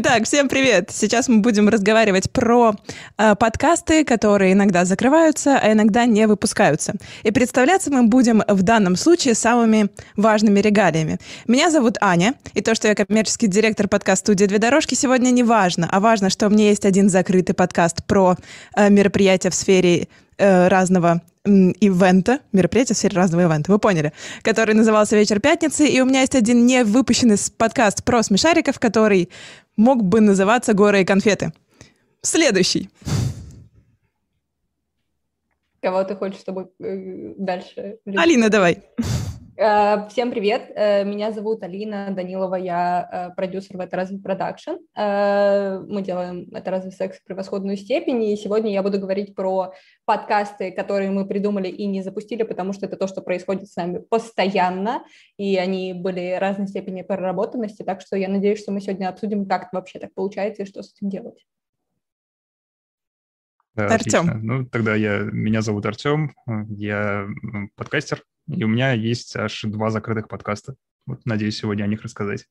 Итак, всем привет! Сейчас мы будем разговаривать про э, подкасты, которые иногда закрываются, а иногда не выпускаются. И представляться мы будем в данном случае самыми важными регалиями. Меня зовут Аня, и то, что я коммерческий директор подкаст-студии «Две дорожки» сегодня не важно, а важно, что у меня есть один закрытый подкаст про э, мероприятия в сфере э, разного ивента, мероприятия в сфере разного ивента, вы поняли, который назывался «Вечер пятницы», и у меня есть один не выпущенный подкаст про смешариков, который мог бы называться «Горы и конфеты». Следующий. Кого ты хочешь, чтобы э, дальше... Алина, давай. Э, всем привет, э, меня зовут Алина Данилова, я продюсер в «Это разве продакшн». Мы делаем «Это разве секс» в превосходную степень, и сегодня я буду говорить про подкасты, которые мы придумали и не запустили, потому что это то, что происходит с нами постоянно, и они были разной степени проработанности, так что я надеюсь, что мы сегодня обсудим, как вообще так получается и что с этим делать. Да, Артем. Отлично. Ну, тогда я, меня зовут Артем, я подкастер, и у меня есть аж два закрытых подкаста. Вот, надеюсь, сегодня о них рассказать.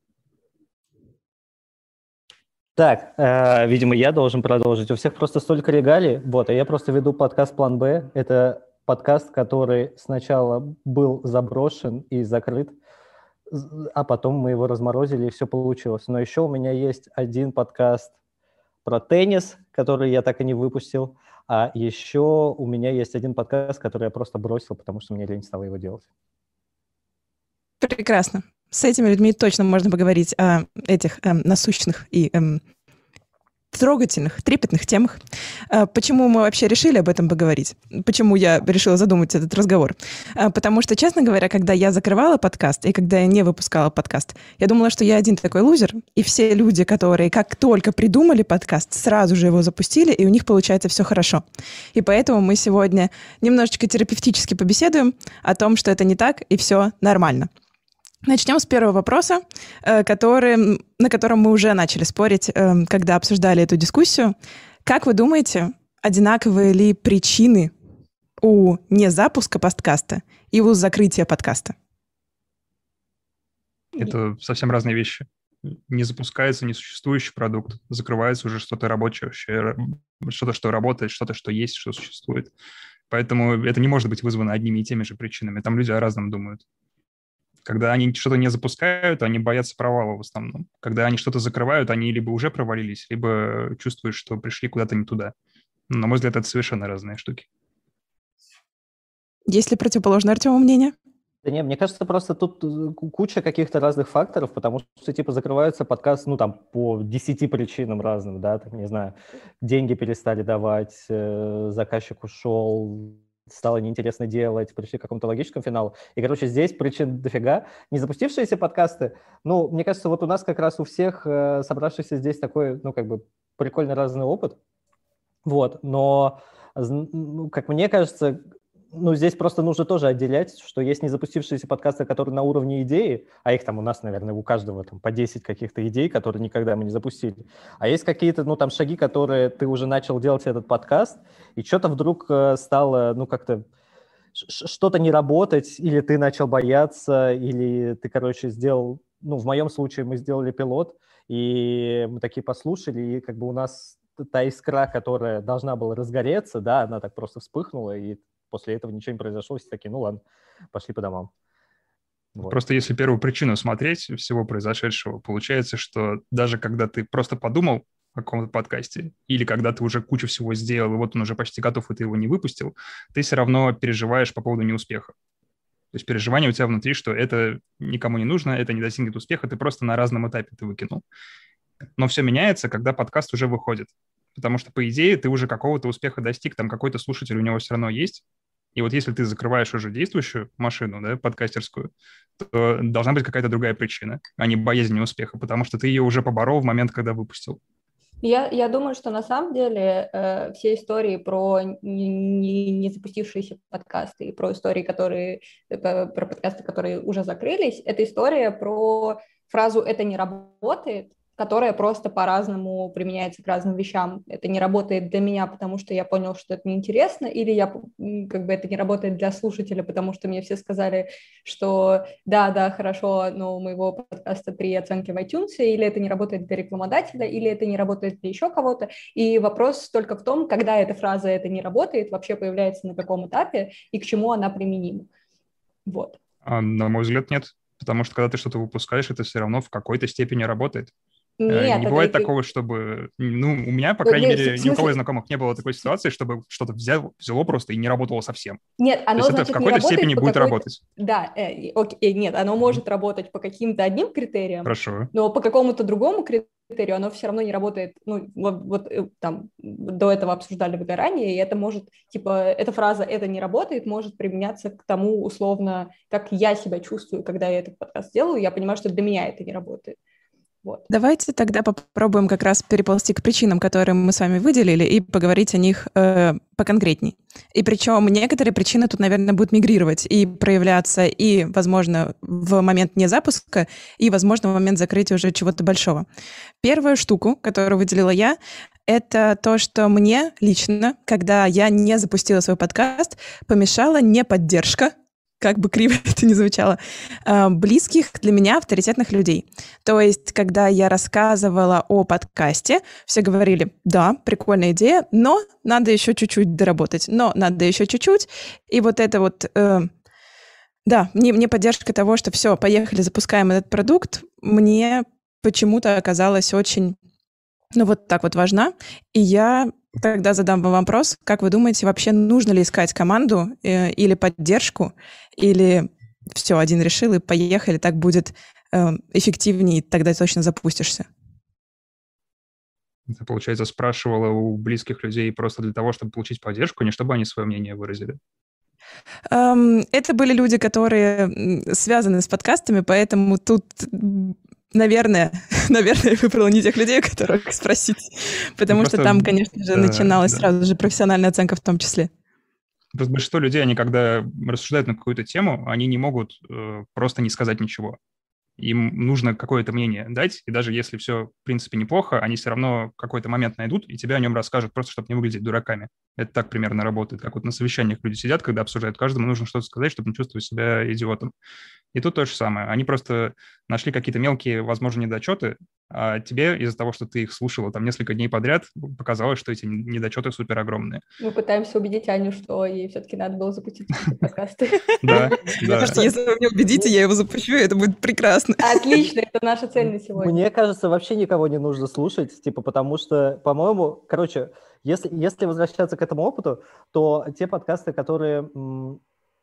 Так, э, видимо, я должен продолжить. У всех просто столько регалий. Вот, а я просто веду подкаст «План Б». Это подкаст, который сначала был заброшен и закрыт, а потом мы его разморозили, и все получилось. Но еще у меня есть один подкаст про теннис, который я так и не выпустил. А еще у меня есть один подкаст, который я просто бросил, потому что мне лень стало его делать. Прекрасно. С этими людьми точно можно поговорить о этих эм, насущных и эм, трогательных, трепетных темах. А, почему мы вообще решили об этом поговорить? Почему я решила задумать этот разговор? А, потому что, честно говоря, когда я закрывала подкаст и когда я не выпускала подкаст, я думала, что я один такой лузер, и все люди, которые как только придумали подкаст, сразу же его запустили, и у них получается все хорошо. И поэтому мы сегодня немножечко терапевтически побеседуем о том, что это не так, и все нормально. Начнем с первого вопроса, э, который, на котором мы уже начали спорить, э, когда обсуждали эту дискуссию. Как вы думаете, одинаковые ли причины у незапуска подкаста и у закрытия подкаста? Это совсем разные вещи. Не запускается несуществующий продукт, закрывается уже что-то рабочее, что-то, что работает, что-то, что есть, что существует. Поэтому это не может быть вызвано одними и теми же причинами. Там люди о разном думают. Когда они что-то не запускают, они боятся провала в основном. Когда они что-то закрывают, они либо уже провалились, либо чувствуют, что пришли куда-то не туда. На мой взгляд, это совершенно разные штуки. Есть ли противоположное Артему мнение? Да нет, мне кажется, просто тут э, куча каких-то разных факторов, потому что, типа, закрываются подкасты, ну, там, по десяти причинам разным, да, так, не знаю, деньги перестали давать, э, заказчик ушел, стало неинтересно делать, пришли к какому-то логическому финалу. И, короче, здесь причин дофига. Не запустившиеся подкасты, ну, мне кажется, вот у нас как раз у всех э, собравшихся здесь такой, ну, как бы прикольно разный опыт. Вот, но, ну, как мне кажется, ну, здесь просто нужно тоже отделять, что есть не запустившиеся подкасты, которые на уровне идеи, а их там у нас, наверное, у каждого там по 10 каких-то идей, которые никогда мы не запустили. А есть какие-то, ну, там шаги, которые ты уже начал делать этот подкаст, и что-то вдруг э, стало, ну, как-то что-то не работать, или ты начал бояться, или ты, короче, сделал, ну, в моем случае мы сделали пилот, и мы такие послушали, и как бы у нас та искра, которая должна была разгореться, да, она так просто вспыхнула, и после этого ничего не произошло, все такие, ну ладно, пошли по домам. Вот. Просто если первую причину смотреть всего произошедшего, получается, что даже когда ты просто подумал о каком-то подкасте, или когда ты уже кучу всего сделал, и вот он уже почти готов, и ты его не выпустил, ты все равно переживаешь по поводу неуспеха. То есть переживание у тебя внутри, что это никому не нужно, это не достигнет успеха, ты просто на разном этапе ты выкинул. Но все меняется, когда подкаст уже выходит. Потому что, по идее, ты уже какого-то успеха достиг, там какой-то слушатель у него все равно есть, и вот если ты закрываешь уже действующую машину, да, подкастерскую, то должна быть какая-то другая причина, а не боязнь неуспеха, потому что ты ее уже поборол в момент, когда выпустил. Я, я думаю, что на самом деле э, все истории про не, не, не запустившиеся подкасты и про истории, которые э, про подкасты, которые уже закрылись, это история про фразу "это не работает", которая просто по-разному применяется к разным вещам. Это не работает для меня, потому что я понял, что это неинтересно, или я, как бы это не работает для слушателя, потому что мне все сказали, что да, да, хорошо, но у моего подкаста три оценки в iTunes, или это не работает для рекламодателя, или это не работает для еще кого-то. И вопрос только в том, когда эта фраза «это не работает» вообще появляется на каком этапе и к чему она применима. Вот. А, на мой взгляд, нет. Потому что когда ты что-то выпускаешь, это все равно в какой-то степени работает. Э, Нет, не бывает это... такого, чтобы... Ну, у меня, по крайней мере, ни у кого из знакомых не было такой ситуации, чтобы что-то взяло, взяло просто и не работало совсем. Нет, оно, То есть значит, это в какой-то степени по будет работать. Да, э, окей, нет, оно может работать по каким-то одним критериям, Хорошо. но по какому-то другому критерию оно все равно не работает. Ну, вот, вот э, там до этого обсуждали выгорание, и это может, типа, эта фраза «это не работает» может применяться к тому, условно, как я себя чувствую, когда я этот подкаст делаю, я понимаю, что для меня это не работает. Вот. Давайте тогда попробуем как раз переползти к причинам, которые мы с вами выделили, и поговорить о них э, поконкретней. И причем некоторые причины тут, наверное, будут мигрировать и проявляться и, возможно, в момент не запуска, и, возможно, в момент закрытия уже чего-то большого. Первую штуку, которую выделила я, это то, что мне лично, когда я не запустила свой подкаст, помешала не поддержка как бы криво это ни звучало, а, близких для меня авторитетных людей. То есть, когда я рассказывала о подкасте, все говорили, да, прикольная идея, но надо еще чуть-чуть доработать, но надо еще чуть-чуть. И вот это вот, э, да, мне, мне поддержка того, что все, поехали, запускаем этот продукт, мне почему-то оказалась очень, ну вот так вот важна. И я Тогда задам вам вопрос. Как вы думаете, вообще нужно ли искать команду э, или поддержку, или все, один решил и поехали, так будет э, эффективнее, тогда точно запустишься? Ты, получается, спрашивала у близких людей просто для того, чтобы получить поддержку, не чтобы они свое мнение выразили? Эм, это были люди, которые связаны с подкастами, поэтому тут наверное, наверное, выбрала не тех людей, которых спросить. Потому ну, что там, конечно же, да, начиналась да. сразу же профессиональная оценка в том числе. Просто большинство людей, они когда рассуждают на какую-то тему, они не могут э, просто не сказать ничего им нужно какое-то мнение дать, и даже если все, в принципе, неплохо, они все равно какой-то момент найдут, и тебе о нем расскажут, просто чтобы не выглядеть дураками. Это так примерно работает, как вот на совещаниях люди сидят, когда обсуждают, каждому нужно что-то сказать, чтобы не чувствовать себя идиотом. И тут то же самое. Они просто нашли какие-то мелкие, возможно, недочеты, а тебе из-за того, что ты их слушала там несколько дней подряд, показалось, что эти недочеты супер огромные. Мы пытаемся убедить Аню, что ей все-таки надо было запустить подкасты. Да, да. Если вы меня убедите, я его запущу, это будет прекрасно. Отлично, это наша цель на сегодня. Мне кажется, вообще никого не нужно слушать, типа, потому что, по-моему, короче, если, если возвращаться к этому опыту, то те подкасты, которые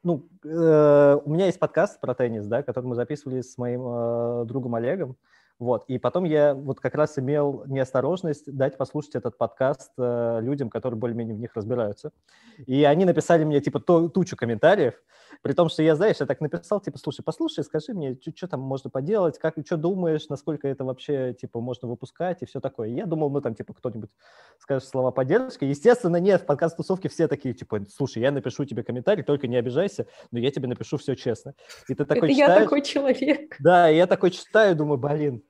ну, э, у меня есть подкаст про теннис, да, который мы записывали с моим э, другом Олегом. Вот. И потом я вот как раз имел неосторожность дать послушать этот подкаст э, людям, которые более-менее в них разбираются. И они написали мне, типа, то, тучу комментариев, при том, что я, знаешь, я так написал, типа, слушай, послушай, скажи мне, что там можно поделать, как, что думаешь, насколько это вообще, типа, можно выпускать и все такое. Я думал, ну, там, типа, кто-нибудь скажет слова поддержки. Естественно, нет, в подкаст-тусовке все такие, типа, слушай, я напишу тебе комментарий, только не обижайся, но я тебе напишу все честно. И ты такой это читаешь, я такой человек. Да, я такой читаю, думаю, блин,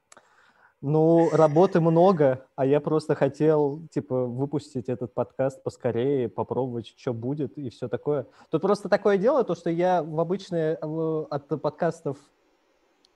ну, работы много, а я просто хотел, типа, выпустить этот подкаст поскорее, попробовать, что будет и все такое. Тут просто такое дело, то, что я в обычные от подкастов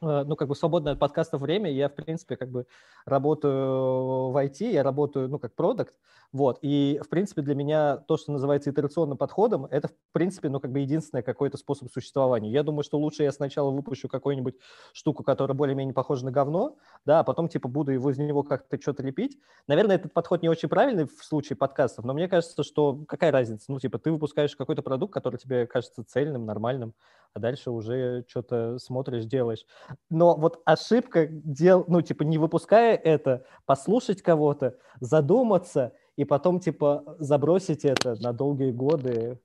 ну, как бы свободное от подкастов время, я, в принципе, как бы работаю в IT, я работаю, ну, как продукт, вот, и, в принципе, для меня то, что называется итерационным подходом, это, в принципе, ну, как бы единственный какой-то способ существования. Я думаю, что лучше я сначала выпущу какую-нибудь штуку, которая более-менее похожа на говно, да, а потом, типа, буду его из него как-то что-то лепить. Наверное, этот подход не очень правильный в случае подкастов, но мне кажется, что какая разница, ну, типа, ты выпускаешь какой-то продукт, который тебе кажется цельным, нормальным, а дальше уже что-то смотришь, делаешь. Но вот ошибка, дел, ну, типа, не выпуская это, послушать кого-то, задуматься и потом, типа, забросить это на долгие годы,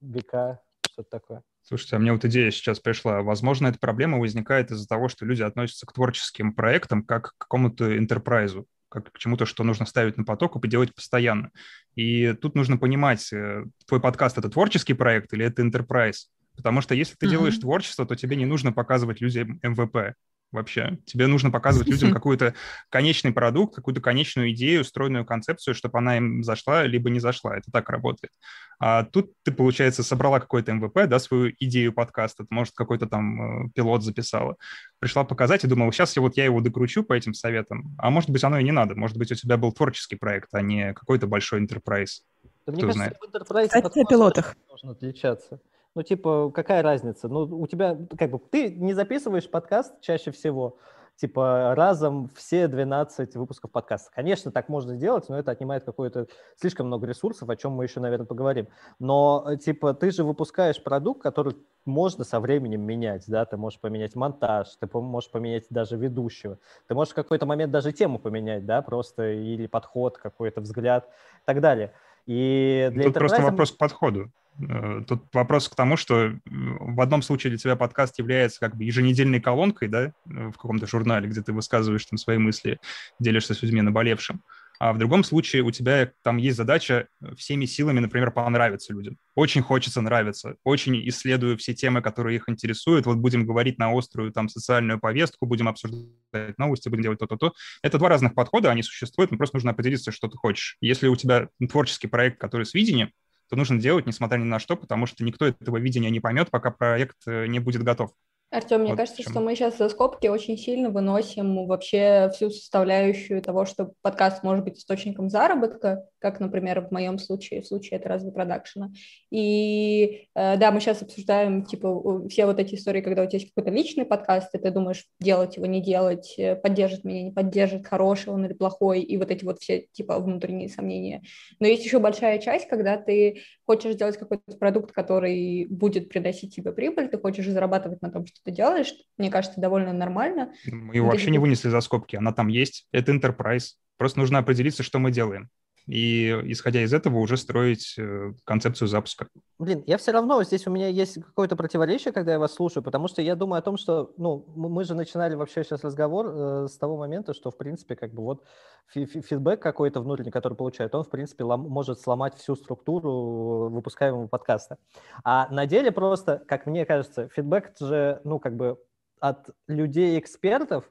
века, что-то такое. Слушайте, а мне вот идея сейчас пришла. Возможно, эта проблема возникает из-за того, что люди относятся к творческим проектам как к какому-то интерпрайзу, как к чему-то, что нужно ставить на поток и поделать постоянно. И тут нужно понимать, э, твой подкаст — это творческий проект или это enterprise? Потому что если ты mm-hmm. делаешь творчество, то тебе не нужно показывать людям МВП. вообще. Тебе нужно показывать людям какой-то конечный продукт, какую-то конечную идею, стройную концепцию, чтобы она им зашла, либо не зашла. Это так работает. А тут ты, получается, собрала какой-то МВП, да, свою идею подкаста, может, какой-то там э, пилот записала, пришла показать и думала, сейчас я вот я его докручу по этим советам, а может быть, оно и не надо. Может быть, у тебя был творческий проект, а не какой-то большой enterprise. Да, мне кажется, знает. в Enterprise Кстати, о пилотах. должен отличаться. Ну, типа, какая разница? Ну, у тебя, как бы, ты не записываешь подкаст чаще всего, типа, разом все 12 выпусков подкаста. Конечно, так можно сделать, но это отнимает какое-то слишком много ресурсов, о чем мы еще, наверное, поговорим. Но, э, типа, ты же выпускаешь продукт, который можно со временем менять, да, ты можешь поменять монтаж, ты можешь поменять даже ведущего, ты можешь в какой-то момент даже тему поменять, да, просто или подход, какой-то взгляд и так далее. И для Тут просто вопрос к подходу. Э, тут вопрос к тому, что в одном случае для тебя подкаст является как бы еженедельной колонкой, да, э, в каком-то журнале, где ты высказываешь там свои мысли, делишься с людьми наболевшим. А в другом случае у тебя там есть задача всеми силами, например, понравиться людям. Очень хочется нравиться, очень исследую все темы, которые их интересуют. Вот будем говорить на острую там социальную повестку, будем обсуждать новости, будем делать то-то-то. Это два разных подхода, они существуют, но просто нужно определиться, что ты хочешь. Если у тебя творческий проект, который с видением, то нужно делать, несмотря ни на что, потому что никто этого видения не поймет, пока проект э, не будет готов. Артем, вот мне кажется, что мы сейчас за скобки очень сильно выносим вообще всю составляющую того, что подкаст может быть источником заработка, как, например, в моем случае, в случае это разве продакшена. И э, да, мы сейчас обсуждаем, типа, все вот эти истории, когда у тебя есть какой-то личный подкаст, и ты думаешь, делать его, не делать, э, поддержит меня, не поддержит, хороший он или плохой, и вот эти вот все, типа, внутренние сомнения. Но есть еще большая часть, когда ты хочешь сделать какой-то продукт, который будет приносить тебе прибыль, ты хочешь зарабатывать на том, что ты делаешь, мне кажется, довольно нормально. Мы его вообще не вынесли за скобки, она там есть, это enterprise. Просто нужно определиться, что мы делаем и, исходя из этого, уже строить э, концепцию запуска. Блин, я все равно, здесь у меня есть какое-то противоречие, когда я вас слушаю, потому что я думаю о том, что, ну, мы же начинали вообще сейчас разговор э, с того момента, что, в принципе, как бы вот фидбэк какой-то внутренний, который получает, он, в принципе, лом, может сломать всю структуру выпускаемого подкаста. А на деле просто, как мне кажется, фидбэк же, ну, как бы от людей-экспертов,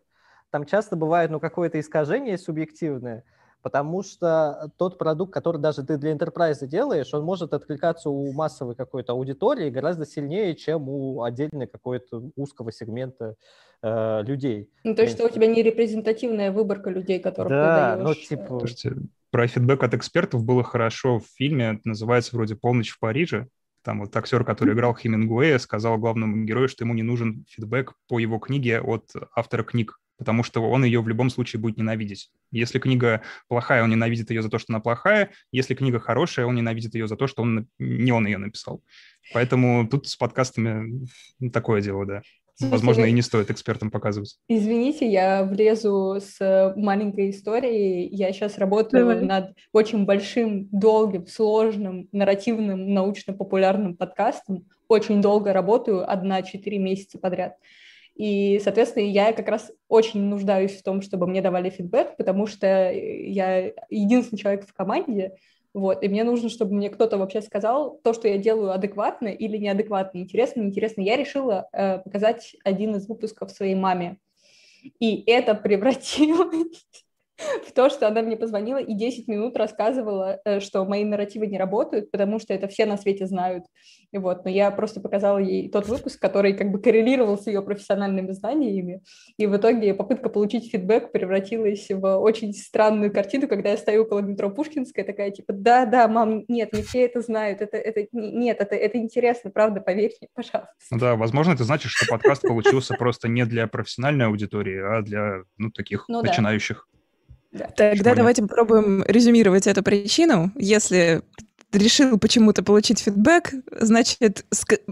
там часто бывает, ну, какое-то искажение субъективное, потому что тот продукт, который даже ты для enterprise делаешь, он может откликаться у массовой какой-то аудитории гораздо сильнее, чем у отдельной какой-то узкого сегмента э, людей. Ну, то есть, что у тебя не репрезентативная выборка людей, которых да, ты даешь. ну, типа... Слушайте, про фидбэк от экспертов было хорошо в фильме, называется вроде «Полночь в Париже». Там вот актер, который играл Хемингуэя, сказал главному герою, что ему не нужен фидбэк по его книге от автора книг потому что он ее в любом случае будет ненавидеть. Если книга плохая, он ненавидит ее за то, что она плохая. Если книга хорошая, он ненавидит ее за то, что он не он ее написал. Поэтому тут с подкастами такое дело, да. Возможно, и не стоит экспертам показывать. Извините, я влезу с маленькой историей. Я сейчас работаю Давай. над очень большим, долгим, сложным, нарративным, научно-популярным подкастом. Очень долго работаю, одна-четыре месяца подряд. И, соответственно, я как раз очень нуждаюсь в том, чтобы мне давали фидбэк, потому что я единственный человек в команде, вот, и мне нужно, чтобы мне кто-то вообще сказал то, что я делаю адекватно или неадекватно, интересно, неинтересно. Я решила э, показать один из выпусков своей маме, и это превратилось в то, что она мне позвонила и 10 минут рассказывала, э, что мои нарративы не работают, потому что это все на свете знают. И вот, но я просто показала ей тот выпуск, который как бы коррелировал с ее профессиональными знаниями, и в итоге попытка получить фидбэк превратилась в очень странную картину, когда я стою около метро Пушкинская, такая типа, да-да, мам, нет, не все это знают, это, это нет, это, это интересно, правда, поверь мне, пожалуйста. Да, возможно, это значит, что подкаст получился просто не для профессиональной аудитории, а для, ну, таких ну, начинающих. Да. Тогда давайте попробуем резюмировать эту причину. Если решил почему-то получить фидбэк, значит,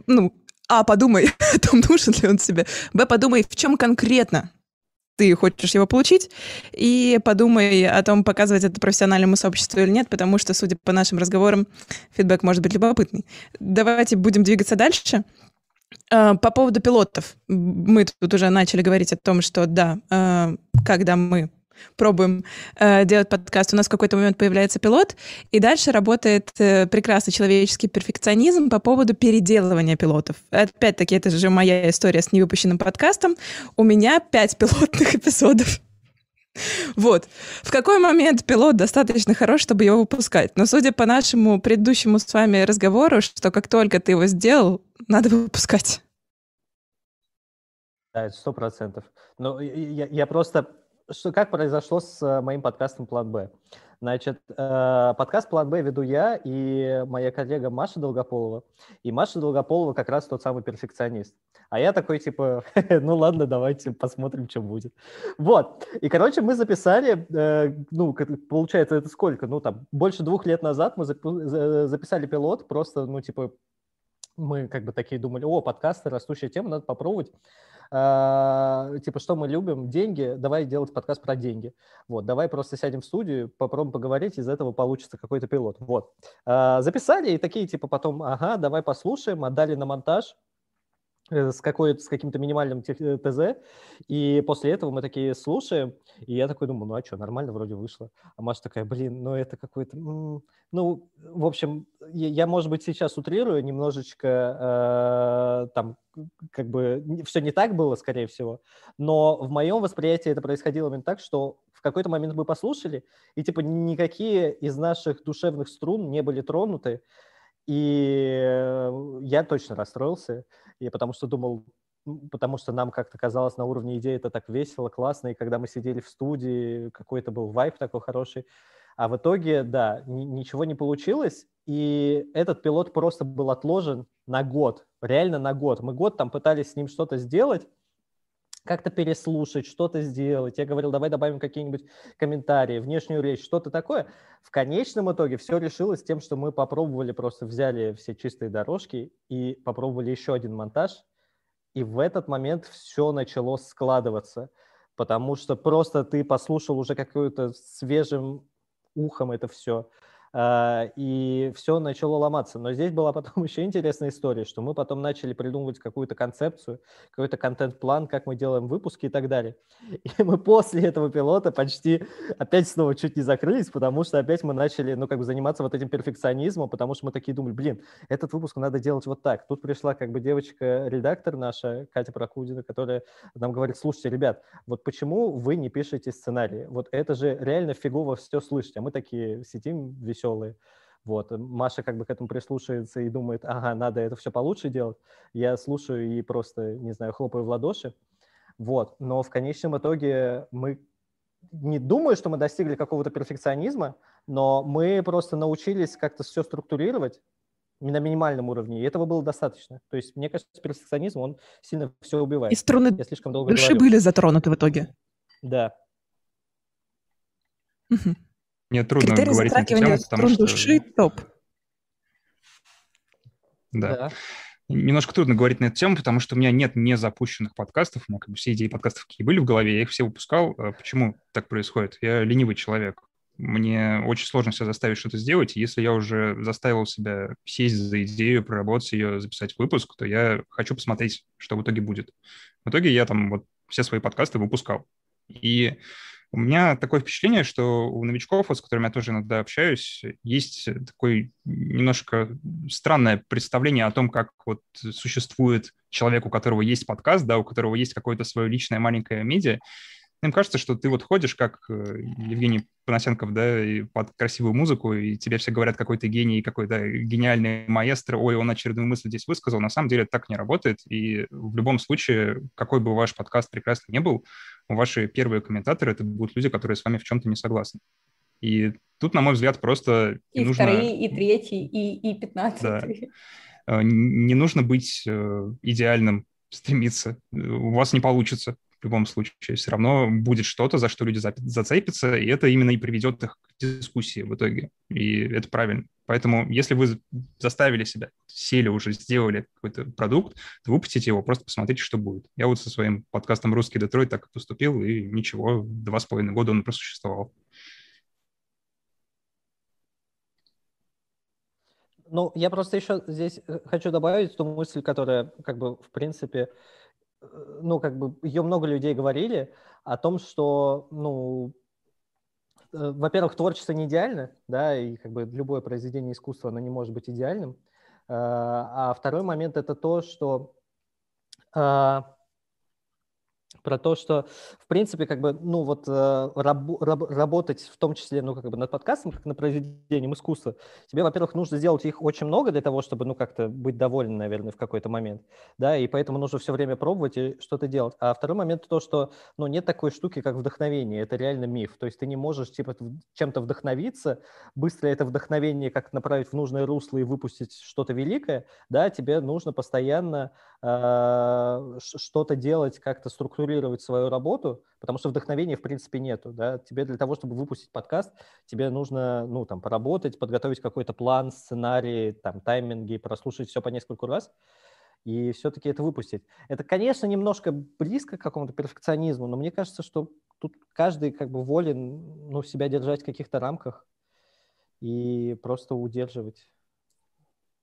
ну, а, подумай о том, нужен ли он тебе. Б, подумай, в чем конкретно ты хочешь его получить, и подумай о том, показывать это профессиональному сообществу или нет, потому что, судя по нашим разговорам, фидбэк может быть любопытный. Давайте будем двигаться дальше. А, по поводу пилотов. Мы тут уже начали говорить о том, что да, а, когда мы пробуем э, делать подкаст, у нас в какой-то момент появляется пилот, и дальше работает э, прекрасный человеческий перфекционизм по поводу переделывания пилотов. Опять-таки, это же моя история с невыпущенным подкастом. У меня пять пилотных эпизодов. Вот. В какой момент пилот достаточно хорош, чтобы его выпускать? Но судя по нашему предыдущему с вами разговору, что как только ты его сделал, надо выпускать. Да, сто процентов. Но я, я просто... Что, как произошло с э, моим подкастом «План Б»? Значит, э, подкаст «План Б» веду я и моя коллега Маша Долгополова. И Маша Долгополова как раз тот самый перфекционист. А я такой, типа, ну ладно, давайте посмотрим, что будет. Вот. И, короче, мы записали, э, ну, получается, это сколько? Ну, там, больше двух лет назад мы записали пилот, просто, ну, типа, мы как бы такие думали, о, подкасты, растущая тема, надо попробовать. А, типа, что мы любим? Деньги, давай делать подкаст про деньги. Вот, давай просто сядем в студию, попробуем поговорить, из этого получится какой-то пилот. Вот. А, записали, и такие, типа, потом, ага, давай послушаем, отдали на монтаж, Э, с, какой, с каким-то минимальным э, ТЗ, и после этого мы такие слушаем, и я такой думаю, ну а что, нормально вроде вышло. А Маша такая, блин, ну это какой-то... Ну, в общем, я, я может быть, сейчас утрирую немножечко, э, там, как бы, все не так было, скорее всего, но в моем восприятии это происходило именно так, что в какой-то момент мы послушали, и, типа, никакие из наших душевных струн не были тронуты, и я точно расстроился, и потому что думал, потому что нам как-то казалось на уровне идеи это так весело, классно, и когда мы сидели в студии, какой-то был вайп такой хороший, а в итоге, да, ничего не получилось, и этот пилот просто был отложен на год, реально на год. Мы год там пытались с ним что-то сделать, как-то переслушать, что-то сделать. Я говорил, давай добавим какие-нибудь комментарии, внешнюю речь, что-то такое. В конечном итоге все решилось тем, что мы попробовали, просто взяли все чистые дорожки и попробовали еще один монтаж. И в этот момент все начало складываться, потому что просто ты послушал уже какое-то свежим ухом это все. А, и все начало ломаться. Но здесь была потом еще интересная история, что мы потом начали придумывать какую-то концепцию, какой-то контент-план, как мы делаем выпуски и так далее. И мы после этого пилота почти опять снова чуть не закрылись, потому что опять мы начали, ну, как бы заниматься вот этим перфекционизмом, потому что мы такие думали, блин, этот выпуск надо делать вот так. Тут пришла как бы девочка-редактор наша, Катя Прокудина, которая нам говорит, слушайте, ребят, вот почему вы не пишете сценарии? Вот это же реально фигово все слышать. А мы такие сидим, весь веселые. Вот. Маша как бы к этому прислушивается и думает, ага, надо это все получше делать. Я слушаю и просто, не знаю, хлопаю в ладоши. Вот. Но в конечном итоге мы не думаю, что мы достигли какого-то перфекционизма, но мы просто научились как-то все структурировать на минимальном уровне, и этого было достаточно. То есть, мне кажется, перфекционизм, он сильно все убивает. И струны Я слишком долго души говорю. были затронуты в итоге. Да. Угу. Мне трудно Критерий говорить на эту тему, потому что... души топ. Да. да. Немножко трудно говорить на эту тему, потому что у меня нет незапущенных подкастов. У меня как бы все идеи подкастов, какие были в голове, я их все выпускал. А почему так происходит? Я ленивый человек. Мне очень сложно себя заставить что-то сделать. И если я уже заставил себя сесть за идею, проработать ее, записать выпуск, то я хочу посмотреть, что в итоге будет. В итоге я там вот все свои подкасты выпускал. И у меня такое впечатление, что у новичков, с которыми я тоже иногда общаюсь, есть такое немножко странное представление о том, как вот существует человек, у которого есть подкаст, да, у которого есть какое-то свое личное маленькое медиа, им кажется, что ты вот ходишь, как э, Евгений Панасенков, да, под красивую музыку, и тебе все говорят, какой ты гений, какой-то гениальный маэстро, ой, он очередную мысль здесь высказал. На самом деле так не работает, и в любом случае, какой бы ваш подкаст прекрасный не был, ваши первые комментаторы — это будут люди, которые с вами в чем-то не согласны. И тут, на мой взгляд, просто и нужно... вторые, и третий, и, и пятнадцатый. Да. Э, не нужно быть э, идеальным, стремиться. У вас не получится в любом случае. Все равно будет что-то, за что люди зацепятся, и это именно и приведет их к дискуссии в итоге. И это правильно. Поэтому если вы заставили себя, сели уже, сделали какой-то продукт, то выпустите его, просто посмотрите, что будет. Я вот со своим подкастом «Русский Детройт» так и поступил, и ничего, два с половиной года он просуществовал. Ну, я просто еще здесь э, хочу добавить ту мысль, которая, как бы, в принципе, ну, как бы, ее много людей говорили о том, что, ну, во-первых, творчество не идеально, да, и как бы любое произведение искусства, оно не может быть идеальным. А второй момент – это то, что про то, что, в принципе, как бы, ну, вот э, раб, раб, работать в том числе, ну, как бы над подкастом, как над произведением искусства, тебе, во-первых, нужно сделать их очень много для того, чтобы, ну, как-то быть довольным, наверное, в какой-то момент, да, и поэтому нужно все время пробовать и что-то делать. А второй момент то, что, ну, нет такой штуки, как вдохновение, это реально миф, то есть ты не можешь, типа, чем-то вдохновиться, быстро это вдохновение как направить в нужное русло и выпустить что-то великое, да, тебе нужно постоянно что-то делать, как-то структурировать свою работу, потому что вдохновения, в принципе, нету. Да? Тебе для того, чтобы выпустить подкаст, тебе нужно ну, там, поработать, подготовить какой-то план, сценарий, там, тайминги, прослушать все по нескольку раз и все-таки это выпустить. Это, конечно, немножко близко к какому-то перфекционизму, но мне кажется, что тут каждый как бы волен ну, себя держать в каких-то рамках и просто удерживать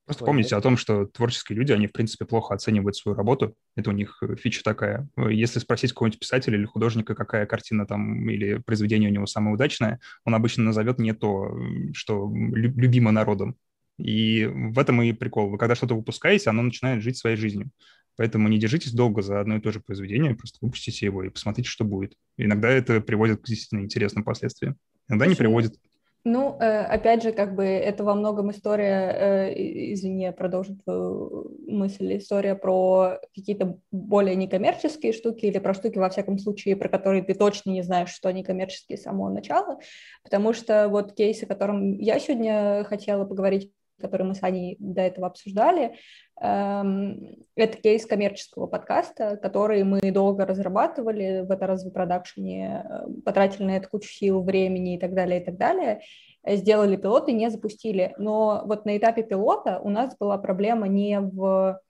Просто помните о том, что творческие люди, они, в принципе, плохо оценивают свою работу. Это у них э, фича такая. Если спросить какого-нибудь писателя или художника, какая картина там или произведение у него самое удачное, он обычно назовет не то, что любимо народом. И в этом и прикол. Вы когда что-то выпускаете, оно начинает жить своей жизнью. Поэтому не держитесь долго за одно и то же произведение, просто выпустите его и посмотрите, что будет. Иногда это приводит к действительно интересным последствиям. Иногда не приводит. Ну, э, опять же, как бы это во многом история, э, извини, я продолжу твою мысль, история про какие-то более некоммерческие штуки или про штуки, во всяком случае, про которые ты точно не знаешь, что они коммерческие с самого начала, потому что вот кейс, о котором я сегодня хотела поговорить, который мы с Аней до этого обсуждали, эм, это кейс коммерческого подкаста, который мы долго разрабатывали в это развопродакшене, э, потратили на это кучу сил, времени и так далее, и так далее, сделали пилот и не запустили. Но вот на этапе пилота у нас была проблема не в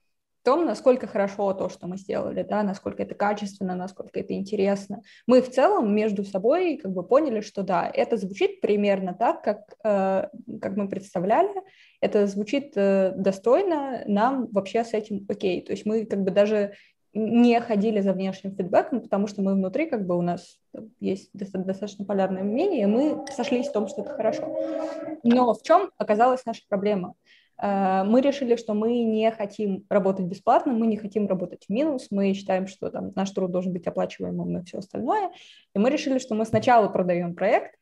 том, насколько хорошо то, что мы сделали, да, насколько это качественно, насколько это интересно. Мы в целом между собой как бы поняли, что да, это звучит примерно так, как, э, как мы представляли, это звучит э, достойно, нам вообще с этим окей. То есть мы как бы даже не ходили за внешним фидбэком, потому что мы внутри, как бы у нас есть достаточно полярное мнение, и мы сошлись в том, что это хорошо. Но в чем оказалась наша проблема? Э, мы решили, что мы не хотим работать бесплатно, мы не хотим работать в минус, мы считаем, что там наш труд должен быть оплачиваемым и все остальное. И мы решили, что мы сначала продаем проект,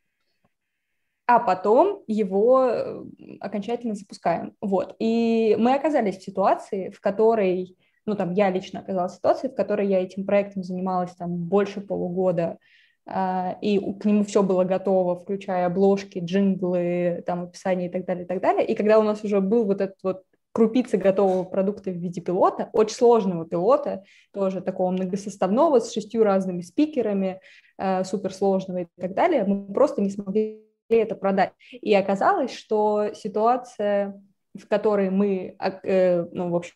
а потом его э, окончательно запускаем. Вот. И мы оказались в ситуации, в которой, ну там я лично оказалась в ситуации, в которой я этим проектом занималась там больше полугода, и к нему все было готово, включая обложки, джинглы, там, описание и так далее, и так далее. И когда у нас уже был вот этот вот крупицы готового продукта в виде пилота, очень сложного пилота, тоже такого многосоставного, с шестью разными спикерами, э, суперсложного и так далее, мы просто не смогли это продать. И оказалось, что ситуация, в которой мы, э, ну, в общем,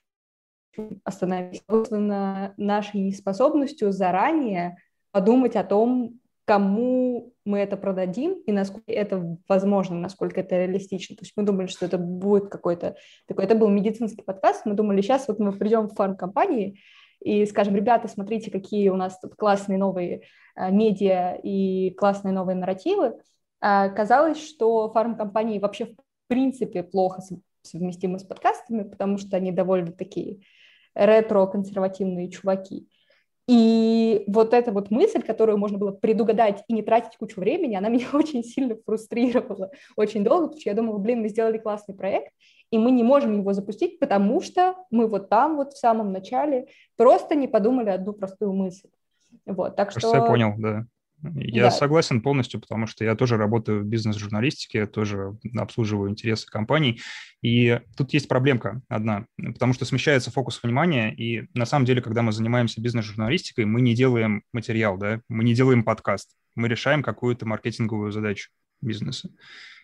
остановились, на нашей неспособностью заранее подумать о том, кому мы это продадим и насколько это возможно, насколько это реалистично. То есть мы думали, что это будет какой-то такой, это был медицинский подкаст, мы думали, сейчас вот мы придем в фармкомпании и скажем, ребята, смотрите, какие у нас тут классные новые а, медиа и классные новые нарративы. А, казалось, что фармкомпании вообще в принципе плохо совместимы с подкастами, потому что они довольно такие ретро-консервативные чуваки. И вот эта вот мысль, которую можно было предугадать и не тратить кучу времени, она меня очень сильно фрустрировала очень долго, потому что я думала, блин, мы сделали классный проект, и мы не можем его запустить, потому что мы вот там вот в самом начале просто не подумали одну простую мысль. Вот, так Кажется, что... я понял, да. Я да. согласен полностью, потому что я тоже работаю в бизнес-журналистике, тоже обслуживаю интересы компаний. И тут есть проблемка одна, потому что смещается фокус внимания, и на самом деле, когда мы занимаемся бизнес-журналистикой, мы не делаем материал, да, мы не делаем подкаст, мы решаем какую-то маркетинговую задачу бизнеса.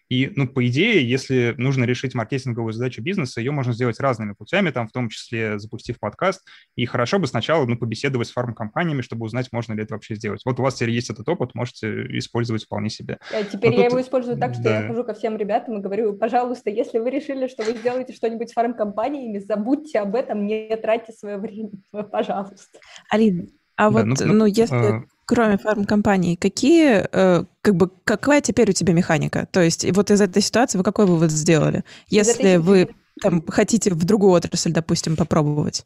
И, ну, по идее, если нужно решить маркетинговую задачу бизнеса, ее можно сделать разными путями, там, в том числе запустив подкаст. И хорошо бы сначала, ну, побеседовать с фармкомпаниями, чтобы узнать, можно ли это вообще сделать. Вот у вас теперь есть этот опыт, можете использовать вполне себе. А теперь Но я тут... его использую так, что да. я хожу ко всем ребятам и говорю, пожалуйста, если вы решили, что вы сделаете что-нибудь с фармкомпаниями, забудьте об этом, не тратьте свое время, пожалуйста. Алина, а да, вот, ну, ну, ну если... А Кроме фармкомпаний, какие, э, как бы, какая теперь у тебя механика? То есть вот из этой ситуации вы какой вывод сделали? Если вы там, хотите в другую отрасль, допустим, попробовать?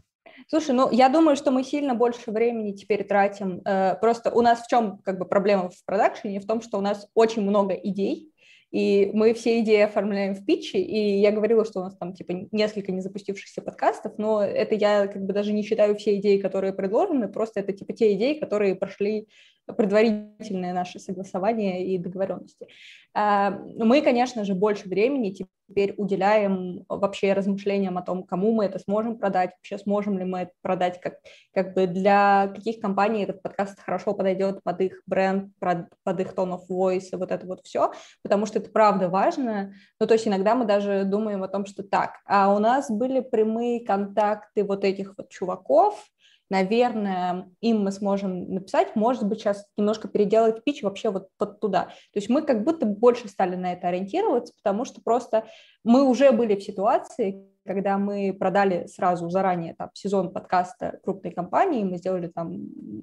Слушай, ну я думаю, что мы сильно больше времени теперь тратим. Э, просто у нас в чем как бы проблема в продакшене? В том, что у нас очень много идей, и мы все идеи оформляем в питче, и я говорила, что у нас там типа несколько незапустившихся подкастов, но это я как бы даже не считаю все идеи, которые предложены, просто это типа те идеи, которые прошли предварительное наше согласование и договоренности. А, мы, конечно же, больше времени теперь уделяем вообще размышлениям о том, кому мы это сможем продать, вообще сможем ли мы это продать, как, как бы для каких компаний этот подкаст хорошо подойдет под их бренд, под их tone of voice, вот это вот все, потому что это правда важно. Ну, то есть иногда мы даже думаем о том, что так, а у нас были прямые контакты вот этих вот чуваков, наверное, им мы сможем написать, может быть, сейчас немножко переделать пич вообще вот под туда. То есть мы как будто больше стали на это ориентироваться, потому что просто мы уже были в ситуации, когда мы продали сразу заранее там, сезон подкаста крупной компании, мы сделали там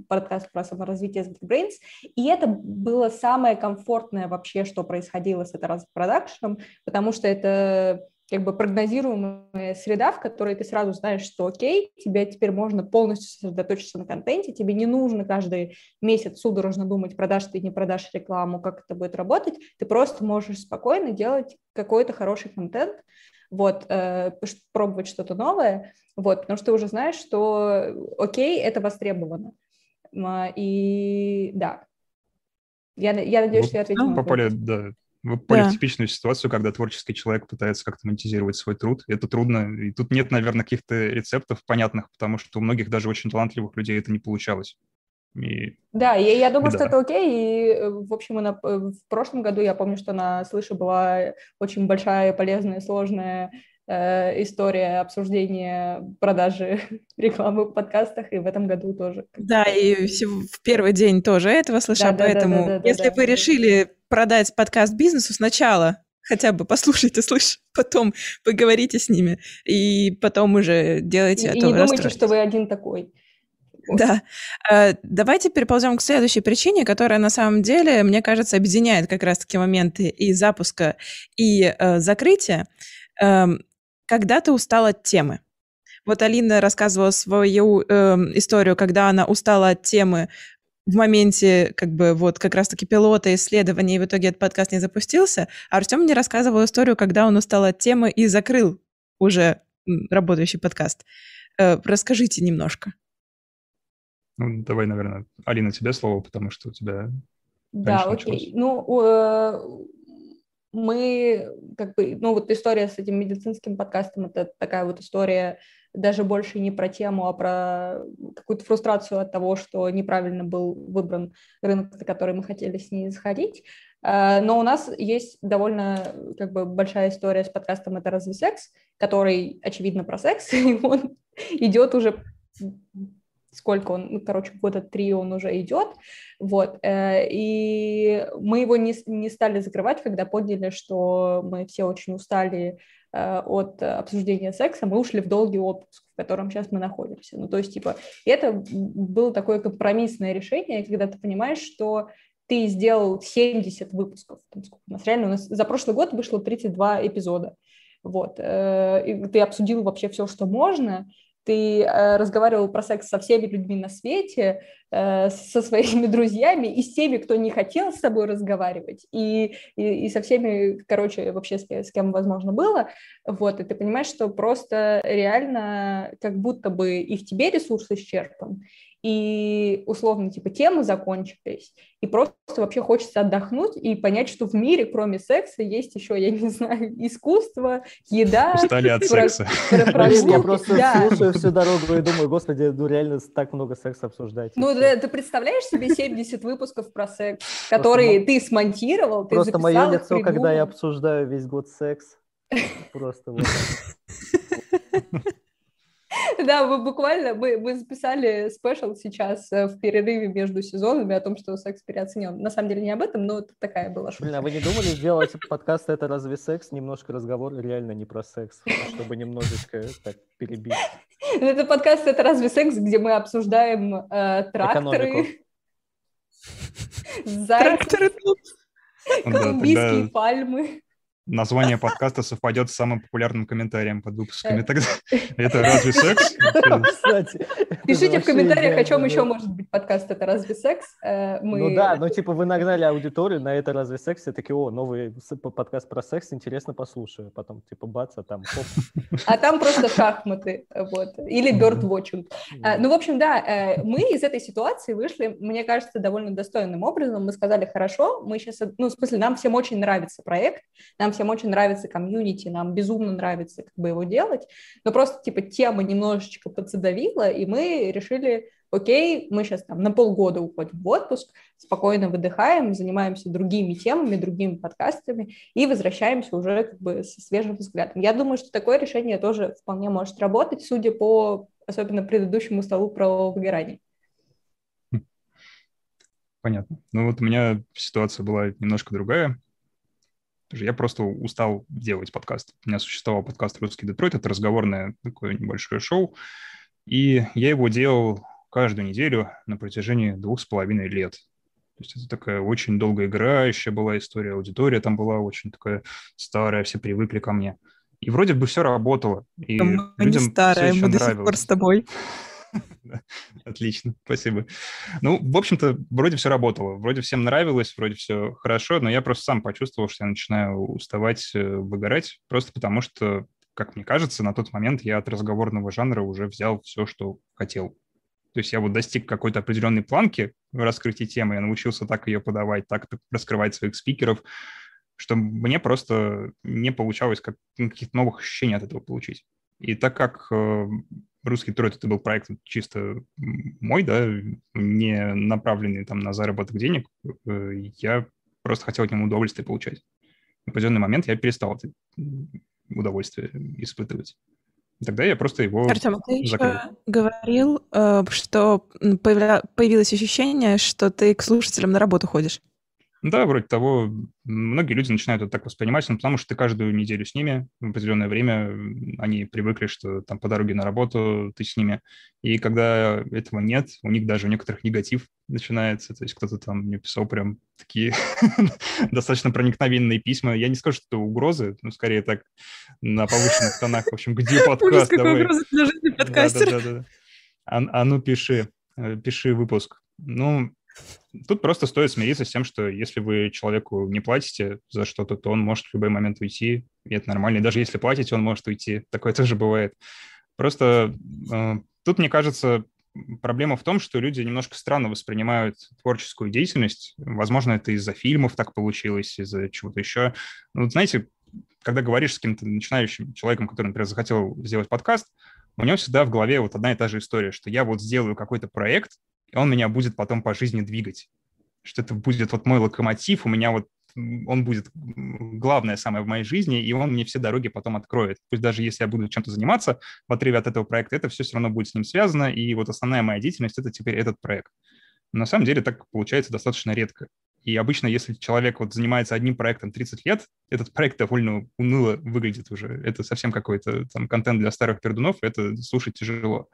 подкаст про саморазвитие с Geekbrains, и это было самое комфортное вообще, что происходило с этой продакшеном, потому что это как бы прогнозируемая среда, в которой ты сразу знаешь, что окей, тебе теперь можно полностью сосредоточиться на контенте, тебе не нужно каждый месяц судорожно думать, продашь ты, не продашь рекламу, как это будет работать, ты просто можешь спокойно делать какой-то хороший контент, вот, э, пробовать что-то новое, вот, потому что ты уже знаешь, что окей, это востребовано. И да, я, я надеюсь, что я ответила. Попали, да, вы попали да. типичную ситуацию, когда творческий человек пытается как-то монетизировать свой труд. Это трудно. И тут нет, наверное, каких-то рецептов понятных, потому что у многих даже очень талантливых людей это не получалось. И... Да, я, я думаю, и что да. это окей. И, э, в общем, на, э, в прошлом году я помню, что на Слыше была очень большая, полезная, сложная Э, история обсуждения продажи рекламы в подкастах, и в этом году тоже. Да, и в первый день тоже этого слышала, да, поэтому да, да, да, если да, вы да. решили продать подкаст бизнесу сначала, хотя бы послушайте, слышь, потом поговорите с ними, и потом уже делайте и, это. И не думайте, что вы один такой. Да. Э, давайте переползем к следующей причине, которая на самом деле, мне кажется, объединяет как раз-таки моменты и запуска, и э, закрытия. Эм, когда ты устал от темы. Вот Алина рассказывала свою э, историю, когда она устала от темы в моменте, как бы, вот, как раз-таки пилота, исследования, и в итоге этот подкаст не запустился. А Артем мне рассказывал историю, когда он устал от темы и закрыл уже работающий подкаст. Э, расскажите немножко. Ну, давай, наверное, Алина, тебе слово, потому что у тебя... Да, окей. Началось. Ну, э, мы как бы, ну вот история с этим медицинским подкастом, это такая вот история даже больше не про тему, а про какую-то фрустрацию от того, что неправильно был выбран рынок, на который мы хотели с ней заходить. А, но у нас есть довольно как бы большая история с подкастом «Это разве секс?», который, очевидно, про секс, и он идет уже сколько он, ну, короче, года три он уже идет, вот, э, и мы его не, не стали закрывать, когда поняли, что мы все очень устали от обсуждения секса, мы ушли в долгий отпуск, в котором сейчас мы находимся, ну, то есть, типа, это было такое компромиссное решение, когда ты понимаешь, что ты сделал 70 выпусков, там, сколько у нас? Реально, у нас за прошлый год вышло 32 эпизода, вот, э, и ты обсудил вообще все, что можно, ты э, разговаривал про секс со всеми людьми на свете, э, со своими друзьями и с теми, кто не хотел с тобой разговаривать, и, и, и со всеми, короче, вообще с, с кем возможно было, вот, и ты понимаешь, что просто реально как будто бы и в тебе ресурс исчерпан, и условно типа темы закончились, и просто вообще хочется отдохнуть и понять, что в мире кроме секса есть еще, я не знаю, искусство, еда. Устали от секса. Я просто слушаю всю дорогу и думаю, господи, ну реально так много секса обсуждать. Ну ты представляешь себе 70 выпусков про секс, которые ты смонтировал, ты Просто мое лицо, когда я обсуждаю весь год секс, просто вот Да, мы буквально, мы, мы записали спешл сейчас э, в перерыве между сезонами о том, что секс переоценен. На самом деле не об этом, но это такая была шутка. Блин, а вы не думали сделать подкаст «Это разве секс?» Немножко разговор реально не про секс, чтобы немножечко так перебить. Это подкаст «Это разве секс?», где мы обсуждаем э, тракторы. Зайцы, колумбийские пальмы название подкаста совпадет с самым популярным комментарием под выпусками. Тогда это разве секс? Кстати. Пишите в комментариях, о чем еще может быть подкаст «Это разве секс?» э, Мы... Ну да, ну типа вы нагнали аудиторию на «Это разве секс?» Все такие, о, новый подкаст про секс, интересно послушаю. Потом типа бац, а там хоп. А там просто шахматы, вот. Или birdwatching. Э, ну, в общем, да, э, мы из этой ситуации вышли, мне кажется, довольно достойным образом. Мы сказали, хорошо, мы сейчас, ну, в смысле, нам всем очень нравится проект, нам всем очень нравится комьюнити, нам безумно нравится как бы его делать, но просто типа тема немножечко подзадавила, и мы решили, окей, мы сейчас там на полгода уходим в отпуск, спокойно выдыхаем, занимаемся другими темами, другими подкастами и возвращаемся уже как бы со свежим взглядом. Я думаю, что такое решение тоже вполне может работать, судя по особенно предыдущему столу про выгорание. Понятно. Ну вот у меня ситуация была немножко другая. Я просто устал делать подкаст. У меня существовал подкаст «Русский Детройт». Это разговорное такое небольшое шоу. И я его делал каждую неделю на протяжении двух с половиной лет. То есть это такая очень долгоиграющая была история. Аудитория там была очень такая старая, все привыкли ко мне. И вроде бы все работало. И мы людям не старая, мы до сих пор с тобой. Отлично, спасибо. Ну, в общем-то, вроде все работало, вроде всем нравилось, вроде все хорошо, но я просто сам почувствовал, что я начинаю уставать, э, выгорать, просто потому что, как мне кажется, на тот момент я от разговорного жанра уже взял все, что хотел. То есть я вот достиг какой-то определенной планки в раскрытии темы, я научился так ее подавать, так раскрывать своих спикеров, что мне просто не получалось как, каких-то новых ощущений от этого получить. И так как э, русский Тройт это был проект чисто мой, да, не направленный там на заработок денег, э, я просто хотел от него удовольствие получать. В определенный момент я перестал это удовольствие испытывать. Тогда я просто его Артем, ты закрыл. еще говорил, э, что появилось ощущение, что ты к слушателям на работу ходишь. Да, вроде того, многие люди начинают это так воспринимать, ну, потому что ты каждую неделю с ними в определенное время, они привыкли, что там по дороге на работу ты с ними, и когда этого нет, у них даже у некоторых негатив начинается, то есть кто-то там мне писал прям такие достаточно проникновенные письма, я не скажу, что это угрозы, но скорее так на повышенных тонах, в общем, где подкаст, давай. для жизни подкастера. А, а ну пиши, э, пиши выпуск. Ну, Тут просто стоит смириться с тем, что если вы человеку не платите за что-то, то он может в любой момент уйти, и это нормально. И даже если платите, он может уйти. Такое тоже бывает. Просто э, тут, мне кажется, проблема в том, что люди немножко странно воспринимают творческую деятельность. Возможно, это из-за фильмов так получилось, из-за чего-то еще. Ну, вот знаете, когда говоришь с каким-то начинающим человеком, который, например, захотел сделать подкаст, у него всегда в голове вот одна и та же история, что я вот сделаю какой-то проект, и он меня будет потом по жизни двигать. Что это будет вот мой локомотив, у меня вот он будет главное самое в моей жизни, и он мне все дороги потом откроет. Пусть даже если я буду чем-то заниматься в отрыве от этого проекта, это все все равно будет с ним связано, и вот основная моя деятельность — это теперь этот проект. На самом деле так получается достаточно редко. И обычно, если человек вот занимается одним проектом 30 лет, этот проект довольно уныло выглядит уже. Это совсем какой-то там контент для старых пердунов, это слушать тяжело.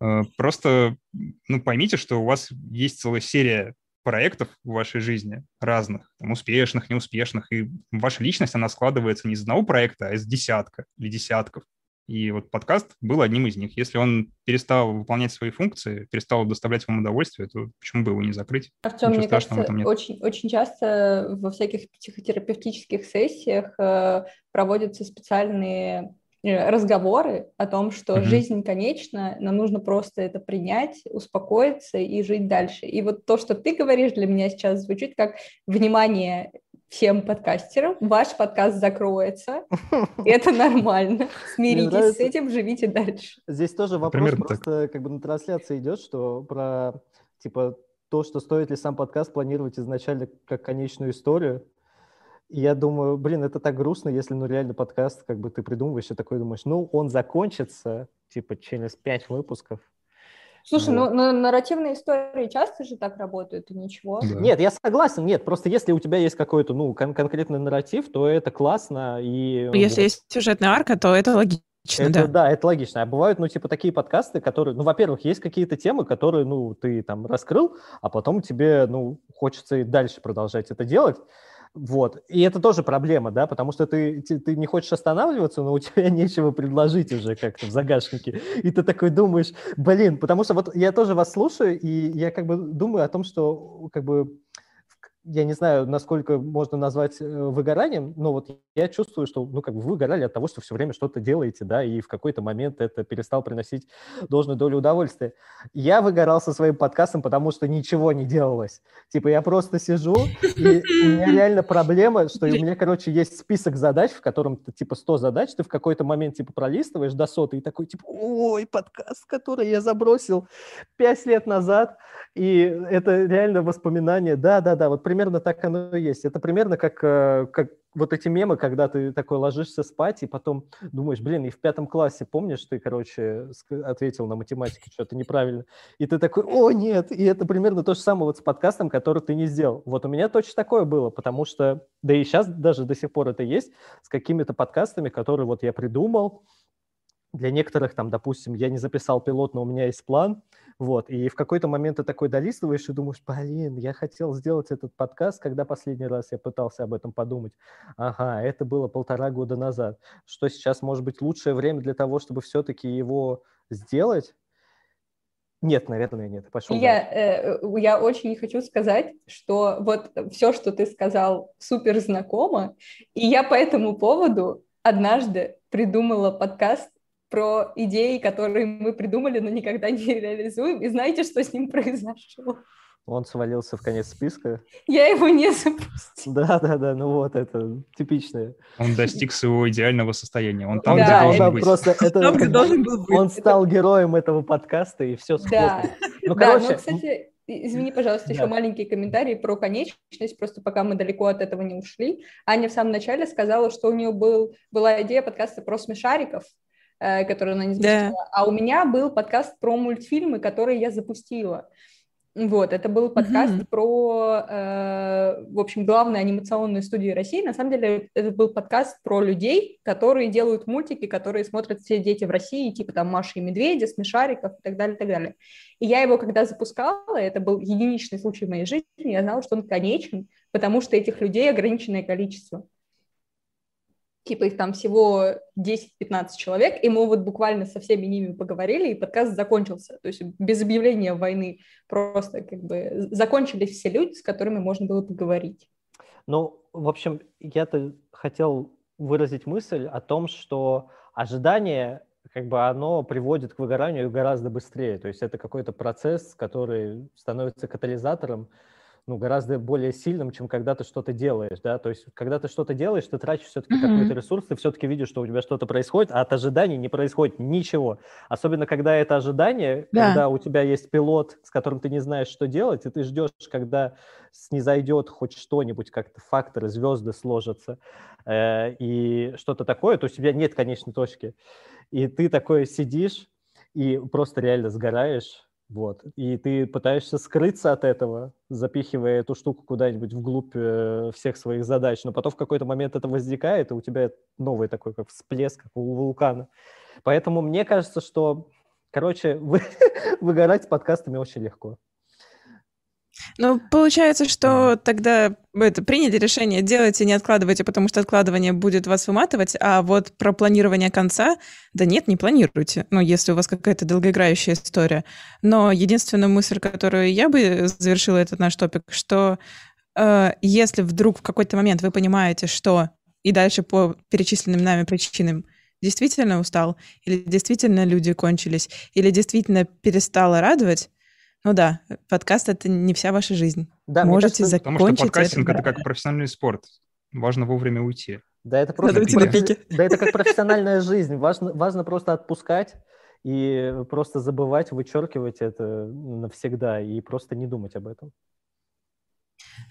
Э, просто ну, поймите, что у вас есть целая серия проектов в вашей жизни разных, там, успешных, неуспешных, и ваша личность, она складывается не из одного проекта, а из десятка или десятков. И вот подкаст был одним из них. Если он перестал выполнять свои функции, перестал доставлять вам удовольствие, то почему бы его не закрыть? Артем, Ничего мне кажется, очень, очень часто во всяких психотерапевтических сессиях э, проводятся специальные разговоры о том, что mm-hmm. жизнь конечна, нам нужно просто это принять, успокоиться и жить дальше. И вот то, что ты говоришь, для меня сейчас звучит как внимание всем подкастерам, ваш подкаст закроется, это нормально, смиритесь с этим, живите дальше. Здесь тоже вопрос просто как бы на трансляции идет, что про типа то, что стоит ли сам подкаст планировать изначально как конечную историю, я думаю, блин, это так грустно, если, ну, реально подкаст, как бы ты придумываешь и такой думаешь, ну, он закончится, типа, через пять выпусков. Слушай, вот. ну, нарративные истории часто же так работают, и ничего. Да. Нет, я согласен, нет, просто если у тебя есть какой-то, ну, кон- конкретный нарратив, то это классно, и... Если вот. есть сюжетная арка, то это логично это, да. Да, это логично. А бывают, ну, типа, такие подкасты, которые, ну, во-первых, есть какие-то темы, которые, ну, ты там раскрыл, а потом тебе, ну, хочется и дальше продолжать это делать. Вот. И это тоже проблема, да, потому что ты, ты, ты не хочешь останавливаться, но у тебя нечего предложить уже как-то в загашнике. И ты такой думаешь, блин, потому что вот я тоже вас слушаю, и я как бы думаю о том, что как бы я не знаю, насколько можно назвать э, выгоранием, но вот я чувствую, что, ну, как бы вы выгорали от того, что все время что-то делаете, да, и в какой-то момент это перестал приносить должную долю удовольствия. Я выгорал со своим подкастом, потому что ничего не делалось. Типа я просто сижу, и у меня реально проблема, что у меня, короче, есть список задач, в котором, типа, 100 задач, ты в какой-то момент, типа, пролистываешь до соты и такой, типа, ой, подкаст, который я забросил 5 лет назад, и это реально воспоминание, да-да-да, вот примерно так оно и есть. Это примерно как, э, как вот эти мемы, когда ты такой ложишься спать и потом думаешь, блин, и в пятом классе, помнишь, ты, короче, ответил на математике что-то неправильно, и ты такой, о, нет, и это примерно то же самое вот с подкастом, который ты не сделал. Вот у меня точно такое было, потому что, да и сейчас даже до сих пор это есть, с какими-то подкастами, которые вот я придумал, для некоторых, там, допустим, я не записал пилот, но у меня есть план, вот, и в какой-то момент ты такой долистываешь и думаешь, блин, я хотел сделать этот подкаст, когда последний раз я пытался об этом подумать. Ага, это было полтора года назад. Что сейчас может быть лучшее время для того, чтобы все-таки его сделать? Нет, наверное, нет. Пошел я, э, я очень не хочу сказать, что вот все, что ты сказал, супер знакомо, и я по этому поводу однажды придумала подкаст про идеи, которые мы придумали, но никогда не реализуем. И знаете, что с ним произошло? Он свалился в конец списка. Я его не запустил. Да, да, да, ну вот это типичное. Он достиг своего идеального состояния. Он там, да, где должен быть. Просто это, там, где должен был быть. Он стал героем этого подкаста, и все схлопнулось. Да, ну, короче... да, ну, кстати, Извини, пожалуйста, да. еще маленький комментарий про конечность, просто пока мы далеко от этого не ушли. Аня в самом начале сказала, что у нее был, была идея подкаста про смешариков, который она не запустила. Да. А у меня был подкаст про мультфильмы, которые я запустила. Вот, это был подкаст mm-hmm. про, э, в общем, главные анимационные студии России. На самом деле, это был подкаст про людей, которые делают мультики, которые смотрят все дети в России, типа там Маши и Медведя, Смешариков и так далее, и так далее. И я его, когда запускала, это был единичный случай в моей жизни, я знала, что он конечен, потому что этих людей ограниченное количество типа их там всего 10-15 человек, и мы вот буквально со всеми ними поговорили, и подкаст закончился. То есть без объявления войны просто как бы закончились все люди, с которыми можно было поговорить. Ну, в общем, я-то хотел выразить мысль о том, что ожидание как бы оно приводит к выгоранию гораздо быстрее. То есть это какой-то процесс, который становится катализатором ну, гораздо более сильным, чем когда ты что-то делаешь, да, то есть когда ты что-то делаешь, ты тратишь все-таки mm-hmm. какой-то ресурс, ты все-таки видишь, что у тебя что-то происходит, а от ожиданий не происходит ничего. Особенно, когда это ожидание, да. когда у тебя есть пилот, с которым ты не знаешь, что делать, и ты ждешь, когда снизойдет хоть что-нибудь, как-то факторы, звезды сложатся, э, и что-то такое, то есть у тебя нет конечной точки. И ты такой сидишь и просто реально сгораешь, вот. И ты пытаешься скрыться от этого, запихивая эту штуку куда-нибудь вглубь э, всех своих задач, но потом в какой-то момент это возникает, и у тебя новый такой, как всплеск, как у вулкана. Поэтому мне кажется, что, короче, вы, выгорать с подкастами очень легко. Ну, получается, что тогда это, приняли решение, делайте, не откладывайте, потому что откладывание будет вас выматывать, а вот про планирование конца, да нет, не планируйте, ну, если у вас какая-то долгоиграющая история. Но единственная мысль, которую я бы завершила этот наш топик, что э, если вдруг в какой-то момент вы понимаете, что и дальше по перечисленным нами причинам действительно устал, или действительно люди кончились, или действительно перестало радовать, ну да, подкаст — это не вся ваша жизнь. Да, Можете кажется, закончить Потому что подкастинг — это как профессиональный спорт. Важно вовремя уйти. Да, это просто... Надо да, это как профессиональная жизнь. Важно, важно просто отпускать и просто забывать, вычеркивать это навсегда и просто не думать об этом.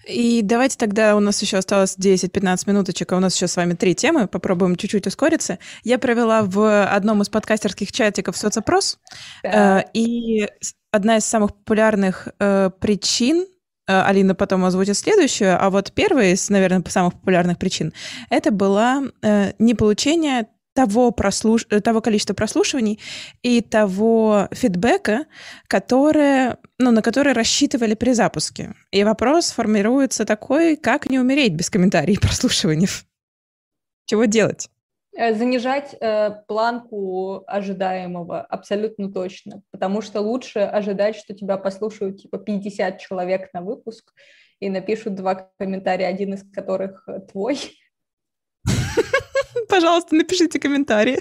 И давайте тогда, у нас еще осталось 10-15 минуточек, а у нас еще с вами три темы, попробуем чуть-чуть ускориться. Я провела в одном из подкастерских чатиков соцопрос, да. э, и одна из самых популярных э, причин, э, Алина потом озвучит следующую, а вот первая из, наверное, самых популярных причин, это была э, неполучение того, прослуш... того количества прослушиваний и того фидбэка, которое, ну, на который рассчитывали при запуске. И вопрос формируется такой, как не умереть без комментариев и прослушиваний. Чего делать? Э, занижать э, планку ожидаемого абсолютно точно, потому что лучше ожидать, что тебя послушают типа 50 человек на выпуск и напишут два комментария, один из которых э, твой. Пожалуйста, напишите комментарии.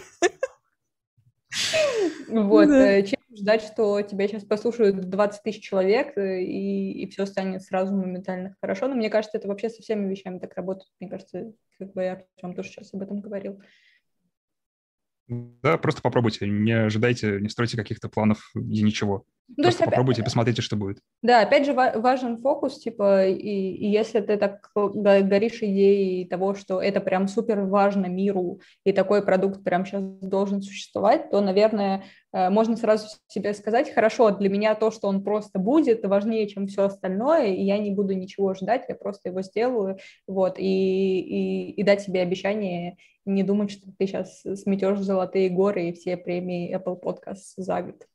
Вот, да. чем ждать, что тебя сейчас послушают 20 тысяч человек, и, и все станет сразу моментально хорошо. Но мне кажется, это вообще со всеми вещами так работает. Мне кажется, как бы я Артем тоже сейчас об этом говорил. Да, просто попробуйте, не ожидайте, не стройте каких-то планов и ничего. Ну, просто попробуйте опять, посмотрите, что будет. Да, опять же важен фокус, типа, и, и если ты так горишь идеей того, что это прям супер важно миру, и такой продукт прям сейчас должен существовать, то, наверное, можно сразу себе сказать, хорошо, для меня то, что он просто будет, важнее, чем все остальное, и я не буду ничего ждать, я просто его сделаю, вот, и, и, и дать себе обещание не думать, что ты сейчас сметешь золотые горы и все премии Apple Podcasts за год.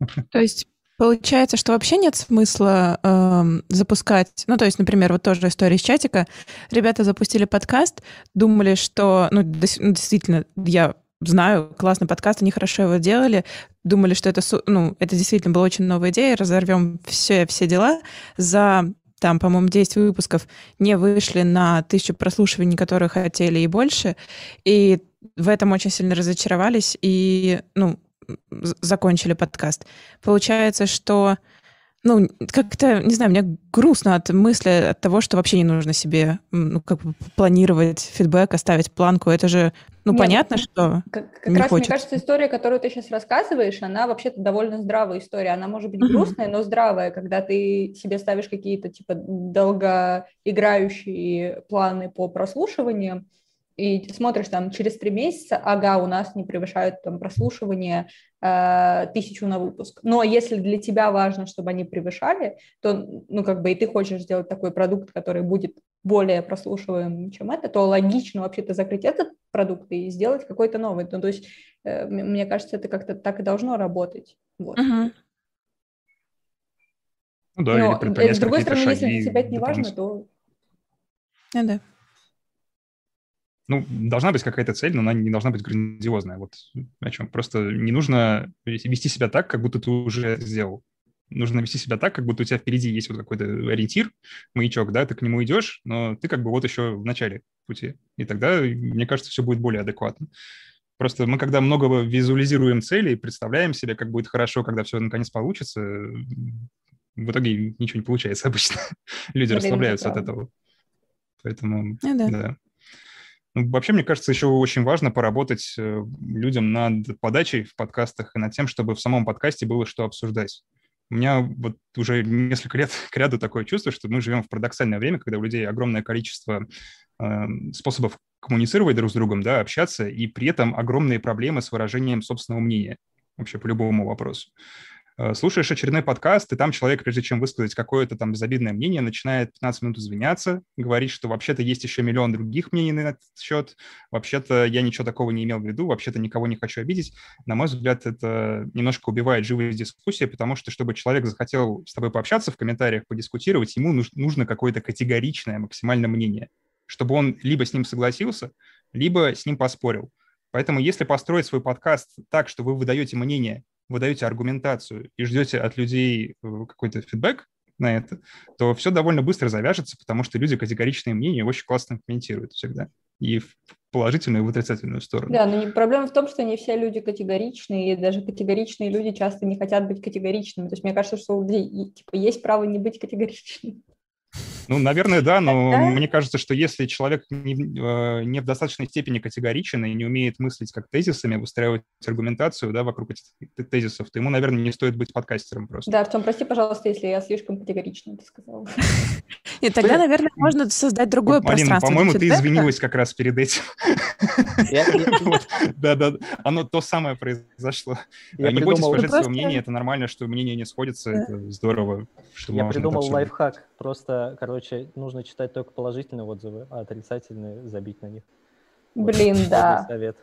То есть Получается, что вообще нет смысла э, запускать, ну, то есть, например, вот тоже история из чатика. Ребята запустили подкаст, думали, что, ну действительно, я знаю, классный подкаст, они хорошо его делали, думали, что это, ну, это действительно была очень новая идея, разорвем все, все дела. За там, по-моему, 10 выпусков не вышли на тысячу прослушиваний, которые хотели, и больше. И в этом очень сильно разочаровались и, ну, закончили подкаст. Получается, что ну, как-то, не знаю, мне грустно от мысли, от того, что вообще не нужно себе, ну, как бы планировать фидбэк, оставить планку. Это же, ну, Нет, понятно, что Как, как раз, хочется. мне кажется, история, которую ты сейчас рассказываешь, она вообще-то довольно здравая история. Она может быть грустная, но здравая, когда ты себе ставишь какие-то, типа, долгоиграющие планы по прослушиванию, и смотришь там через три месяца, ага, у нас не превышают там прослушивание э, тысячу на выпуск. Но если для тебя важно, чтобы они превышали, то, ну, как бы и ты хочешь сделать такой продукт, который будет более прослушиваемым, чем это, то логично вообще-то закрыть этот продукт и сделать какой-то новый. Ну, то есть, э, мне кажется, это как-то так и должно работать. Вот. Uh-huh. Ну да, Но, или с другой стороны, если для тебя это не важно, то... Да, да ну, должна быть какая-то цель, но она не должна быть грандиозная. Вот о чем. Просто не нужно вести себя так, как будто ты уже сделал. Нужно вести себя так, как будто у тебя впереди есть вот какой-то ориентир, маячок, да, ты к нему идешь, но ты как бы вот еще в начале пути. И тогда, мне кажется, все будет более адекватно. Просто мы, когда много визуализируем цели представляем себе, как будет хорошо, когда все наконец получится, в итоге ничего не получается обычно. Люди расслабляются от этого. Поэтому, ну, да. да. Вообще, мне кажется, еще очень важно поработать э, людям над подачей в подкастах и над тем, чтобы в самом подкасте было что обсуждать. У меня вот уже несколько лет к ряду такое чувство, что мы живем в парадоксальное время, когда у людей огромное количество э, способов коммуницировать друг с другом, да, общаться, и при этом огромные проблемы с выражением собственного мнения вообще по любому вопросу. Э, слушаешь очередной подкаст, и там человек, прежде чем высказать какое-то там безобидное мнение, начинает 15 минут извиняться, говорить, что вообще-то есть еще миллион других мнений на этот счет, вообще-то я ничего такого не имел в виду, вообще-то никого не хочу обидеть. На мой взгляд, это немножко убивает живые дискуссии, потому что, чтобы человек захотел с тобой пообщаться в комментариях, подискутировать, ему нужно какое-то категоричное максимальное мнение, чтобы он либо с ним согласился, либо с ним поспорил. Поэтому если построить свой подкаст так, что вы выдаете мнение вы даете аргументацию и ждете от людей э, какой-то фидбэк на это, то все довольно быстро завяжется, потому что люди категоричные мнения очень классно комментируют всегда. И в положительную и в отрицательную сторону. Да, но проблема в том, что не все люди категоричные, и даже категоричные люди часто не хотят быть категоричными. То есть мне кажется, что у людей типа, есть право не быть категоричным. Ну, наверное, да, но да? мне кажется, что если человек не, э, не в достаточной степени категоричен и не умеет мыслить как тезисами, выстраивать аргументацию да, вокруг этих тезисов, то ему, наверное, не стоит быть подкастером просто. Да, Артем, прости, пожалуйста, если я слишком категорично это сказала. Нет, тогда, наверное, можно создать другое пространство. по-моему, ты извинилась как раз перед этим. Да, да, оно то самое произошло. Не бойтесь выражать свое мнение, это нормально, что мнение не сходится, это здорово. Я придумал лайфхак, просто, короче, нужно читать только положительные отзывы, а отрицательные забить на них. Блин, вот, да. Совет.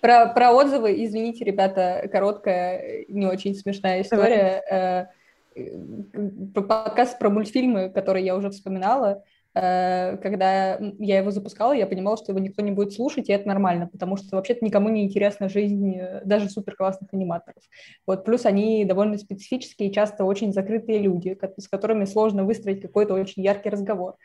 Про, про отзывы, извините, ребята, короткая, не очень смешная история. Давай. Э, подкаст про мультфильмы, который я уже вспоминала. Э, когда я его запускала, я понимала, что его никто не будет слушать, и это нормально, потому что вообще-то никому не интересна жизнь э, даже супер классных аниматоров. Вот, плюс они довольно специфические, часто очень закрытые люди, с которыми сложно выстроить какой-то очень яркий разговор.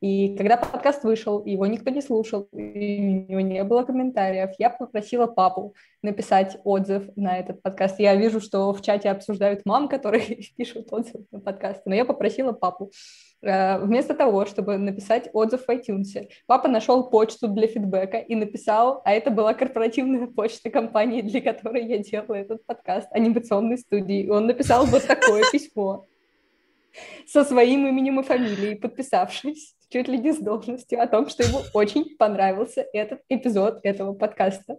И когда подкаст вышел, его никто не слушал, и у него не было комментариев, я попросила папу написать отзыв на этот подкаст. Я вижу, что в чате обсуждают мам, которые пишут отзыв на подкаст, но я попросила папу. Э, вместо того, чтобы написать отзыв в iTunes, папа нашел почту для фидбэка и написал, а это была корпоративная почта компании, для которой я делала этот подкаст, анимационной студии. И он написал вот такое письмо со своим именем и фамилией, подписавшись чуть ли не с должностью о том, что ему очень понравился этот эпизод этого подкаста.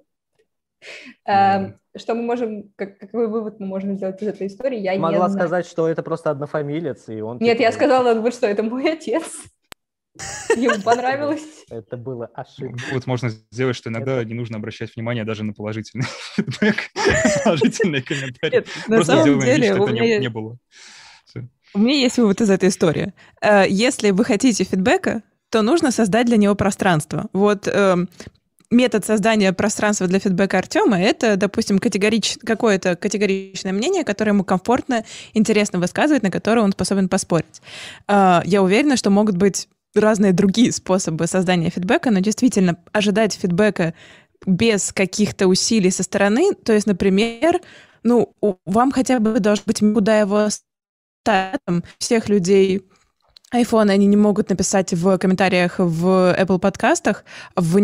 Mm. Что мы можем, как, какой вывод мы можем сделать из этой истории, я Могла не сказать, что это просто однофамилец, и он... Нет, я типа сказала, вот что это мой отец. Ему понравилось. Это было ошибка. Вот можно сделать, что иногда не нужно обращать внимание даже на положительный фидбэк, положительные комментарии. Просто сделаем вид, что это не было. У меня есть вывод из этой истории. Э, если вы хотите фидбэка, то нужно создать для него пространство. Вот э, метод создания пространства для фидбэка Артема — это, допустим, категорич... какое-то категоричное мнение, которое ему комфортно, интересно высказывать, на которое он способен поспорить. Э, я уверена, что могут быть разные другие способы создания фидбэка, но действительно ожидать фидбэка без каких-то усилий со стороны, то есть, например, ну, вам хотя бы должно быть куда его там всех людей iPhone они не могут написать в комментариях в Apple подкастах, в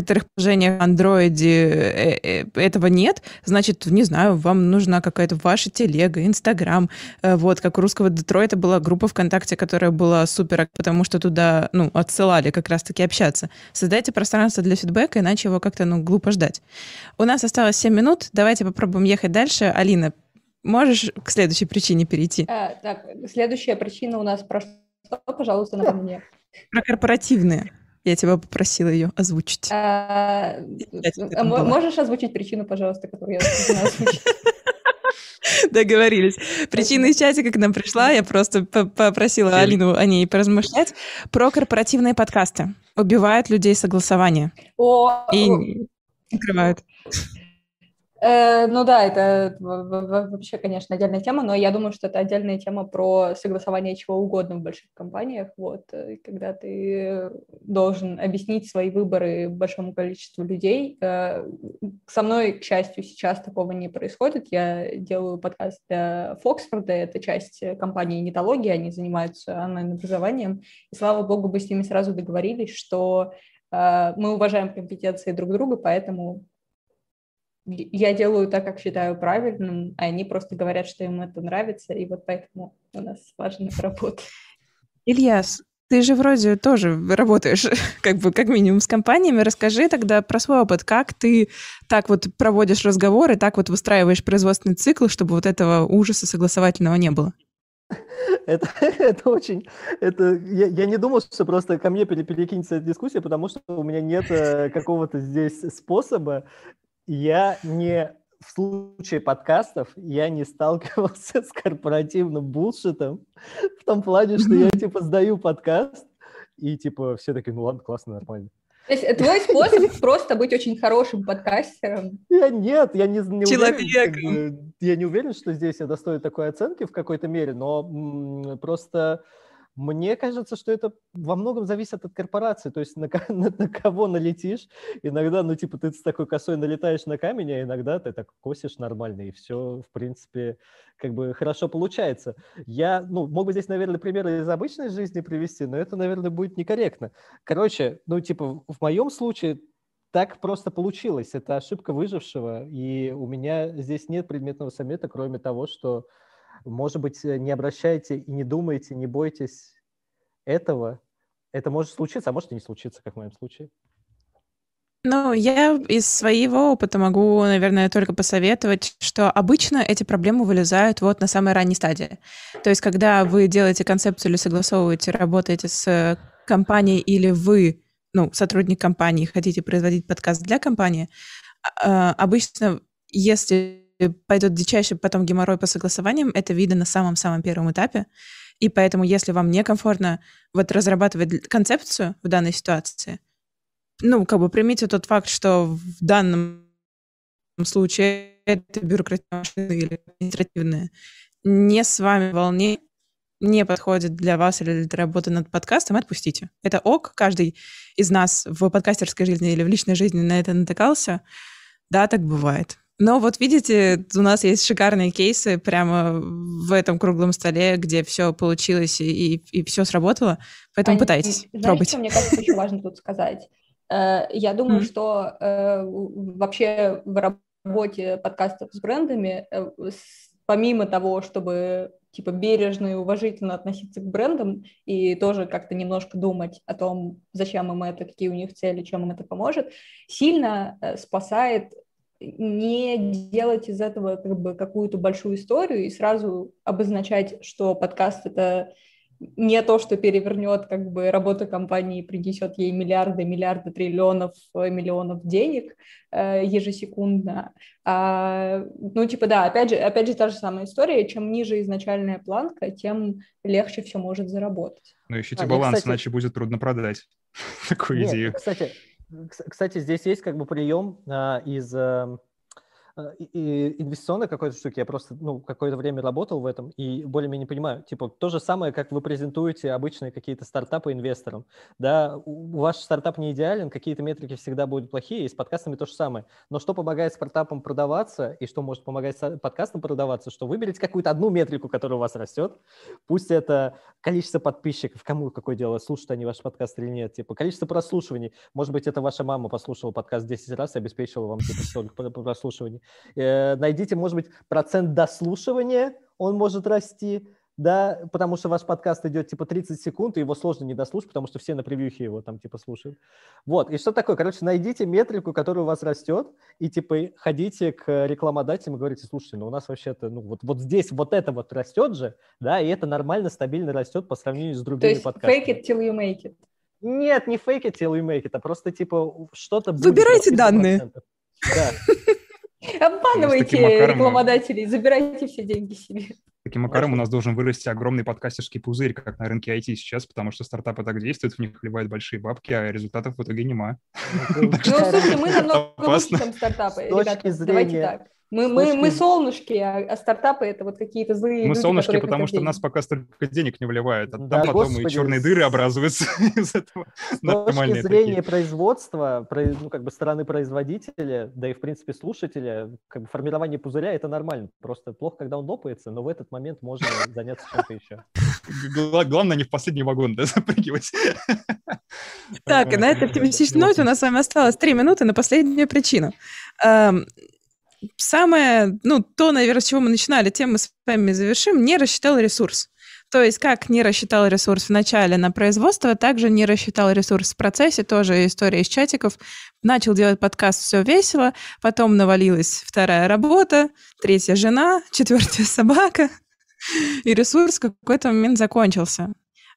некоторых приложениях в Android э, э, этого нет, значит, не знаю, вам нужна какая-то ваша телега, Инстаграм. Э, вот, как у русского Детройта была группа ВКонтакте, которая была супер, потому что туда, ну, отсылали как раз-таки общаться. Создайте пространство для фидбэка, иначе его как-то, ну, глупо ждать. У нас осталось 7 минут, давайте попробуем ехать дальше. Алина, Можешь к следующей причине перейти? А, так, следующая причина у нас про что, пожалуйста, напомни мне. Про корпоративные. Я тебя попросила ее озвучить. А, можешь озвучить причину, пожалуйста, которую я озвучить? Договорились. Причина из чатика к нам пришла, я просто попросила Алину о ней поразмышлять. Про корпоративные подкасты. Убивают людей согласование. О, и закрывают. Э, ну да, это вообще, конечно, отдельная тема, но я думаю, что это отдельная тема про согласование чего угодно в больших компаниях, вот, э, когда ты должен объяснить свои выборы большому количеству людей. Э, со мной, к счастью, сейчас такого не происходит. Я делаю подкаст для Фоксфорда, это часть компании Нетологии, они занимаются онлайн-образованием, и слава богу, мы с ними сразу договорились, что мы уважаем компетенции друг друга, поэтому я делаю так, как считаю правильным, а они просто говорят, что им это нравится, и вот поэтому у нас важная работа. Ильяс, ты же вроде тоже работаешь, как бы, как минимум, с компаниями. Расскажи тогда про свой опыт. Как ты так вот проводишь разговоры, так вот выстраиваешь производственный цикл, чтобы вот этого ужаса согласовательного не было? Это, это очень... Это, я, я не думал, что просто ко мне перекинется эта дискуссия, потому что у меня нет э, какого-то здесь способа я не в случае подкастов я не сталкивался с корпоративным булшитом в том плане, что я типа сдаю подкаст и типа все такие, ну ладно, классно, нормально. То есть твой способ просто быть очень хорошим подкастером? Я нет, я не, не уверен, я не уверен, что здесь это стоит такой оценки в какой-то мере, но м, просто мне кажется, что это во многом зависит от корпорации, то есть на, на, на кого налетишь. Иногда, ну, типа, ты с такой косой налетаешь на камень, а иногда ты так косишь нормально, и все, в принципе, как бы хорошо получается. Я, ну, мог бы здесь, наверное, примеры из обычной жизни привести, но это, наверное, будет некорректно. Короче, ну, типа, в моем случае так просто получилось. Это ошибка выжившего, и у меня здесь нет предметного совета, кроме того, что может быть, э, не обращайте и не думайте, не бойтесь этого. Это может случиться, а может и не случиться, как в моем случае. Ну, я из своего опыта могу, наверное, только посоветовать, что обычно эти проблемы вылезают вот на самой ранней стадии. То есть, когда вы делаете концепцию или согласовываете, работаете с компанией или вы, ну, сотрудник компании, хотите производить подкаст для компании, А, обычно, если пойдет дичайший потом геморрой по согласованиям, это видно на самом-самом первом этапе. И поэтому, если вам некомфортно вот разрабатывать концепцию в данной ситуации, ну, как бы примите тот факт, что в данном случае это бюрократическое или административное не с вами волне, не подходит для вас или для работы над подкастом, отпустите. Это ок. Каждый из нас в подкастерской жизни или в личной жизни на это натыкался. Да, так бывает. Но вот видите, у нас есть шикарные кейсы прямо в этом круглом столе, где все получилось и, и, и все сработало. Поэтому а, пытайтесь, знаешь, пробуйте. Что мне кажется, еще важно тут сказать? Э, я думаю, mm-hmm. что э, вообще в работе подкастов с брендами, э, помимо того, чтобы типа бережно и уважительно относиться к брендам и тоже как-то немножко думать о том, зачем им это, какие у них цели, чем им это поможет, сильно спасает не делать из этого как бы какую-то большую историю и сразу обозначать, что подкаст это не то, что перевернет как бы работу компании, принесет ей миллиарды, миллиарды, триллионов, э, миллионов денег э, ежесекундно. А, ну, типа, да, опять же, опять же, та же самая история. Чем ниже изначальная планка, тем легче все может заработать. Ну, ищите а, баланс, кстати... иначе будет трудно продать такую Нет, идею. Кстати, кстати, здесь есть как бы прием а, из... Э, и инвестиционной какой-то штуки, я просто, ну, какое-то время работал в этом и более-менее понимаю. Типа, то же самое, как вы презентуете обычные какие-то стартапы инвесторам. Да, ваш стартап не идеален, какие-то метрики всегда будут плохие, и с подкастами то же самое. Но что помогает стартапам продаваться, и что может помогать подкастам продаваться, что выберите какую-то одну метрику, которая у вас растет, пусть это количество подписчиков, кому какое дело, слушают они ваш подкаст или нет, типа, количество прослушиваний, может быть, это ваша мама послушала подкаст 10 раз и обеспечила вам, типа, столько прослушиваний. Э, найдите, может быть, процент дослушивания, он может расти, да, потому что ваш подкаст идет типа 30 секунд, и его сложно не дослушать, потому что все на превьюхе его там типа слушают. Вот, и что такое? Короче, найдите метрику, которая у вас растет, и типа ходите к рекламодателям и говорите, слушайте, ну у нас вообще-то, ну вот, вот здесь вот это вот растет же, да, и это нормально, стабильно растет по сравнению с другими То есть подкастами. fake it till you make it. Нет, не fake it till you make it, а просто типа что-то... Выбирайте данные. Да. Обманывайте рекламодателей, забирайте все деньги себе. Таким макаром у нас должен вырасти огромный подкастерский пузырь, как на рынке IT сейчас, потому что стартапы так действуют, в них вливают большие бабки, а результатов в итоге нема. Ну, слушайте, мы намного лучше, чем стартапы. Ребята, давайте так. Мы, мы, мы солнышки, а, а стартапы это вот какие-то злые Мы люди, солнышки, потому что денег. нас пока столько денег не вливают. А да, там потом господи. и черные дыры образуются из этого. С точки зрения такие. производства, ну, как бы стороны производителя, да и, в принципе, слушателя, как бы формирование пузыря – это нормально. Просто плохо, когда он лопается, но в этот момент можно заняться чем-то еще. Главное, не в последний вагон, да, запрыгивать. Так, и на этой оптимистичной ноте у нас с вами осталось три минуты на последнюю причину. Самое, ну, то, наверное, с чего мы начинали, тем мы с вами завершим, не рассчитал ресурс. То есть как не рассчитал ресурс в начале на производство, также не рассчитал ресурс в процессе, тоже история из чатиков. Начал делать подкаст «Все весело», потом навалилась вторая работа, третья жена, четвертая собака, и ресурс в какой-то момент закончился.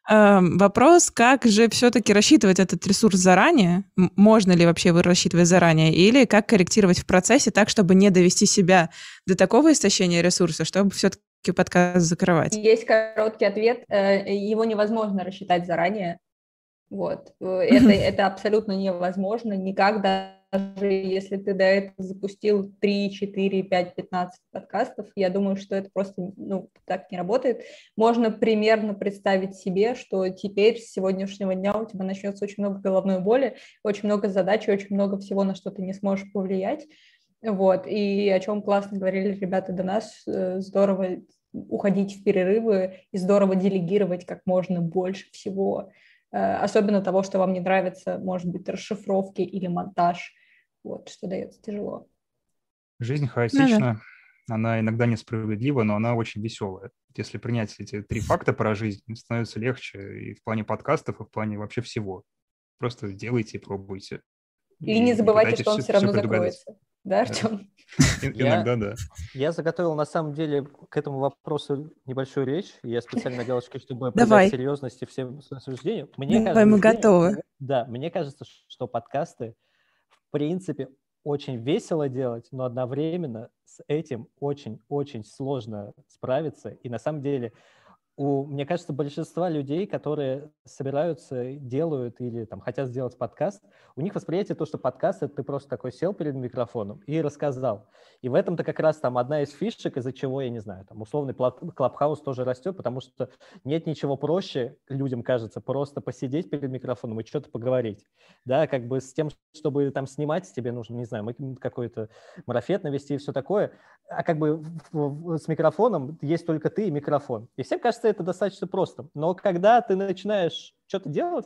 Эм, вопрос, как же все-таки рассчитывать этот ресурс заранее? Можно ли вообще его рассчитывать заранее? Или как корректировать в процессе так, чтобы не довести себя до такого истощения ресурса, чтобы все-таки подкаст закрывать? Есть короткий ответ. Э, его невозможно рассчитать заранее. Вот. Э, это, это абсолютно невозможно. Никогда даже если ты до этого запустил 3, 4, 5, 15 подкастов, я думаю, что это просто ну, так не работает. Можно примерно представить себе, что теперь с сегодняшнего дня у тебя начнется очень много головной боли, очень много задач, очень много всего, на что ты не сможешь повлиять. Вот, и о чем классно говорили ребята до нас, э, здорово уходить в перерывы и здорово делегировать как можно больше всего, э, особенно того, что вам не нравится, может быть, расшифровки или монтаж, вот, что дается тяжело. Жизнь хаотична, ну, она иногда несправедлива, но она очень веселая. Если принять эти три факта про жизнь, становится легче и в плане подкастов, и в плане вообще всего. Просто делайте и пробуйте. И, и не забывайте, что он все, все равно закроется. Да, Артем? Иногда, да. Я заготовил, на самом деле, к этому вопросу небольшую речь. Я специально галочкой, чтобы придать серьезности всем рассуждениям. Давай, мы готовы. Да, мне кажется, что подкасты принципе, очень весело делать, но одновременно с этим очень-очень сложно справиться. И на самом деле у, мне кажется, большинства людей, которые собираются, делают или там хотят сделать подкаст, у них восприятие то, что подкаст — это ты просто такой сел перед микрофоном и рассказал. И в этом-то как раз там одна из фишек, из-за чего, я не знаю, там условный клабхаус тоже растет, потому что нет ничего проще, людям кажется, просто посидеть перед микрофоном и что-то поговорить. Да, как бы с тем, чтобы там снимать, тебе нужно, не знаю, какой-то марафет навести и все такое, а как бы с микрофоном есть только ты и микрофон. И всем кажется, кажется, это достаточно просто. Но когда ты начинаешь что-то делать,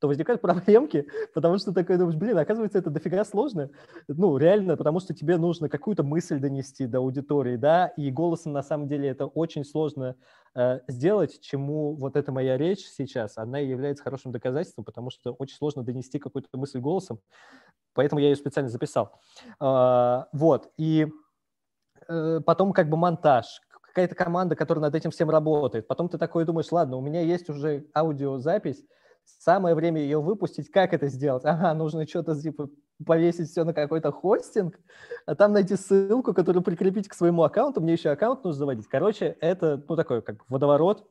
то возникают проблемки, потому что ты такой думаешь, блин, оказывается, это дофига сложно. Ну, реально, потому что тебе нужно какую-то мысль донести до аудитории, да, и голосом на самом деле это очень сложно э, сделать, чему вот эта моя речь сейчас, она является хорошим доказательством, потому что очень сложно донести какую-то мысль голосом, поэтому я ее специально записал. Э, вот, и э, потом как бы монтаж, какая-то команда, которая над этим всем работает. Потом ты такой думаешь, ладно, у меня есть уже аудиозапись, самое время ее выпустить. Как это сделать? Ага, нужно что-то типа повесить все на какой-то хостинг, а там найти ссылку, которую прикрепить к своему аккаунту. Мне еще аккаунт нужно заводить. Короче, это, ну, такой как водоворот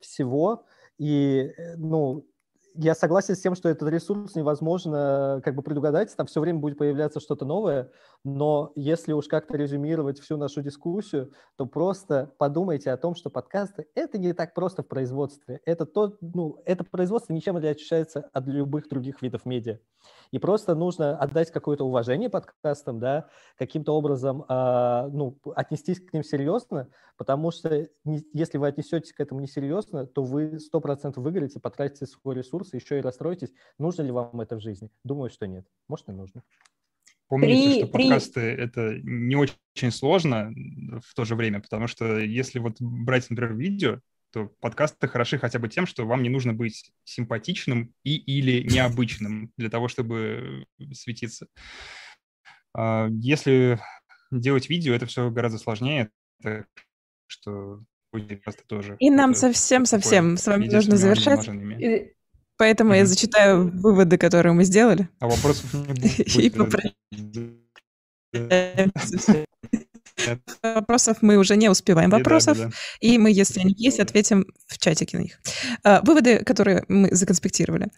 всего. И, э, ну, я согласен с тем, что этот ресурс невозможно как бы предугадать, там все время будет появляться что-то новое, но если уж как-то резюмировать всю нашу дискуссию, то просто подумайте о том, что подкасты — это не так просто в производстве. Это, то, ну, это производство ничем не отличается от любых других видов медиа. И просто нужно отдать какое-то уважение подкастам, да, каким-то образом э, ну, отнестись к ним серьезно, потому что не, если вы отнесетесь к этому несерьезно, то вы 100% выиграете, потратите свой ресурс, еще и расстроитесь. Нужно ли вам это в жизни? Думаю, что нет. Может, и нужно. Помните, три, что подкасты это не очень сложно в то же время, потому что если вот брать, например, видео, то подкасты хороши хотя бы тем, что вам не нужно быть симпатичным и или необычным для того, чтобы светиться. А, если делать видео, это все гораздо сложнее, так что подкасты тоже. И нам совсем-совсем с вами нужно завершать. Поэтому mm-hmm. я зачитаю выводы, которые мы сделали. А вопросов не будет. Вопросов мы уже не успеваем. Вопросов. И мы, если они есть, ответим в чатике на них. А, выводы, которые мы законспектировали.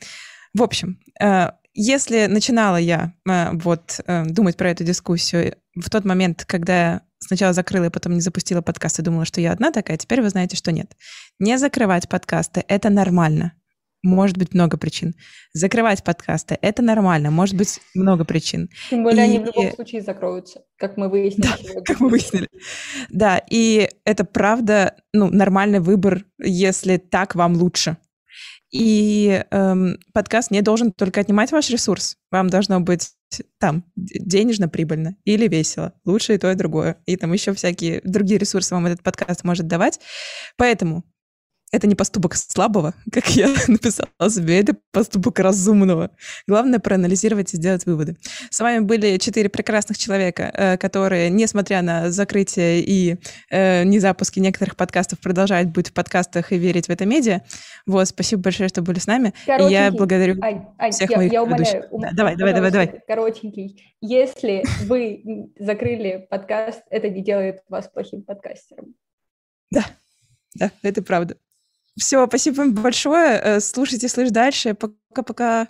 В общем, а, если начинала я а, вот думать про эту дискуссию в тот момент, когда я сначала закрыла и потом не запустила подкаст и думала, что я одна такая, теперь вы знаете, что нет. Не закрывать подкасты — это нормально может быть много причин. Закрывать подкасты — это нормально, может быть много причин. Тем более и... они в любом случае закроются, как мы выяснили да, Как мы выяснили. Да, и это правда, ну, нормальный выбор, если так вам лучше. И эм, подкаст не должен только отнимать ваш ресурс. Вам должно быть там денежно прибыльно или весело. Лучше и то, и другое. И там еще всякие другие ресурсы вам этот подкаст может давать. Поэтому это не поступок слабого, как я написала себе, это поступок разумного. Главное проанализировать и сделать выводы. С вами были четыре прекрасных человека, э, которые, несмотря на закрытие и э, незапуски некоторых подкастов, продолжают быть в подкастах и верить в это медиа. Вот, спасибо большое, что были с нами. И я благодарю Ань, Ань, всех я, моих я умоляю, ум... да, давай, давай, давай, давай. Коротенький. Если вы закрыли подкаст, это не делает вас плохим подкастером. Да, да, это правда. Все, спасибо большое. Э, слушайте, слышь дальше. Пока-пока.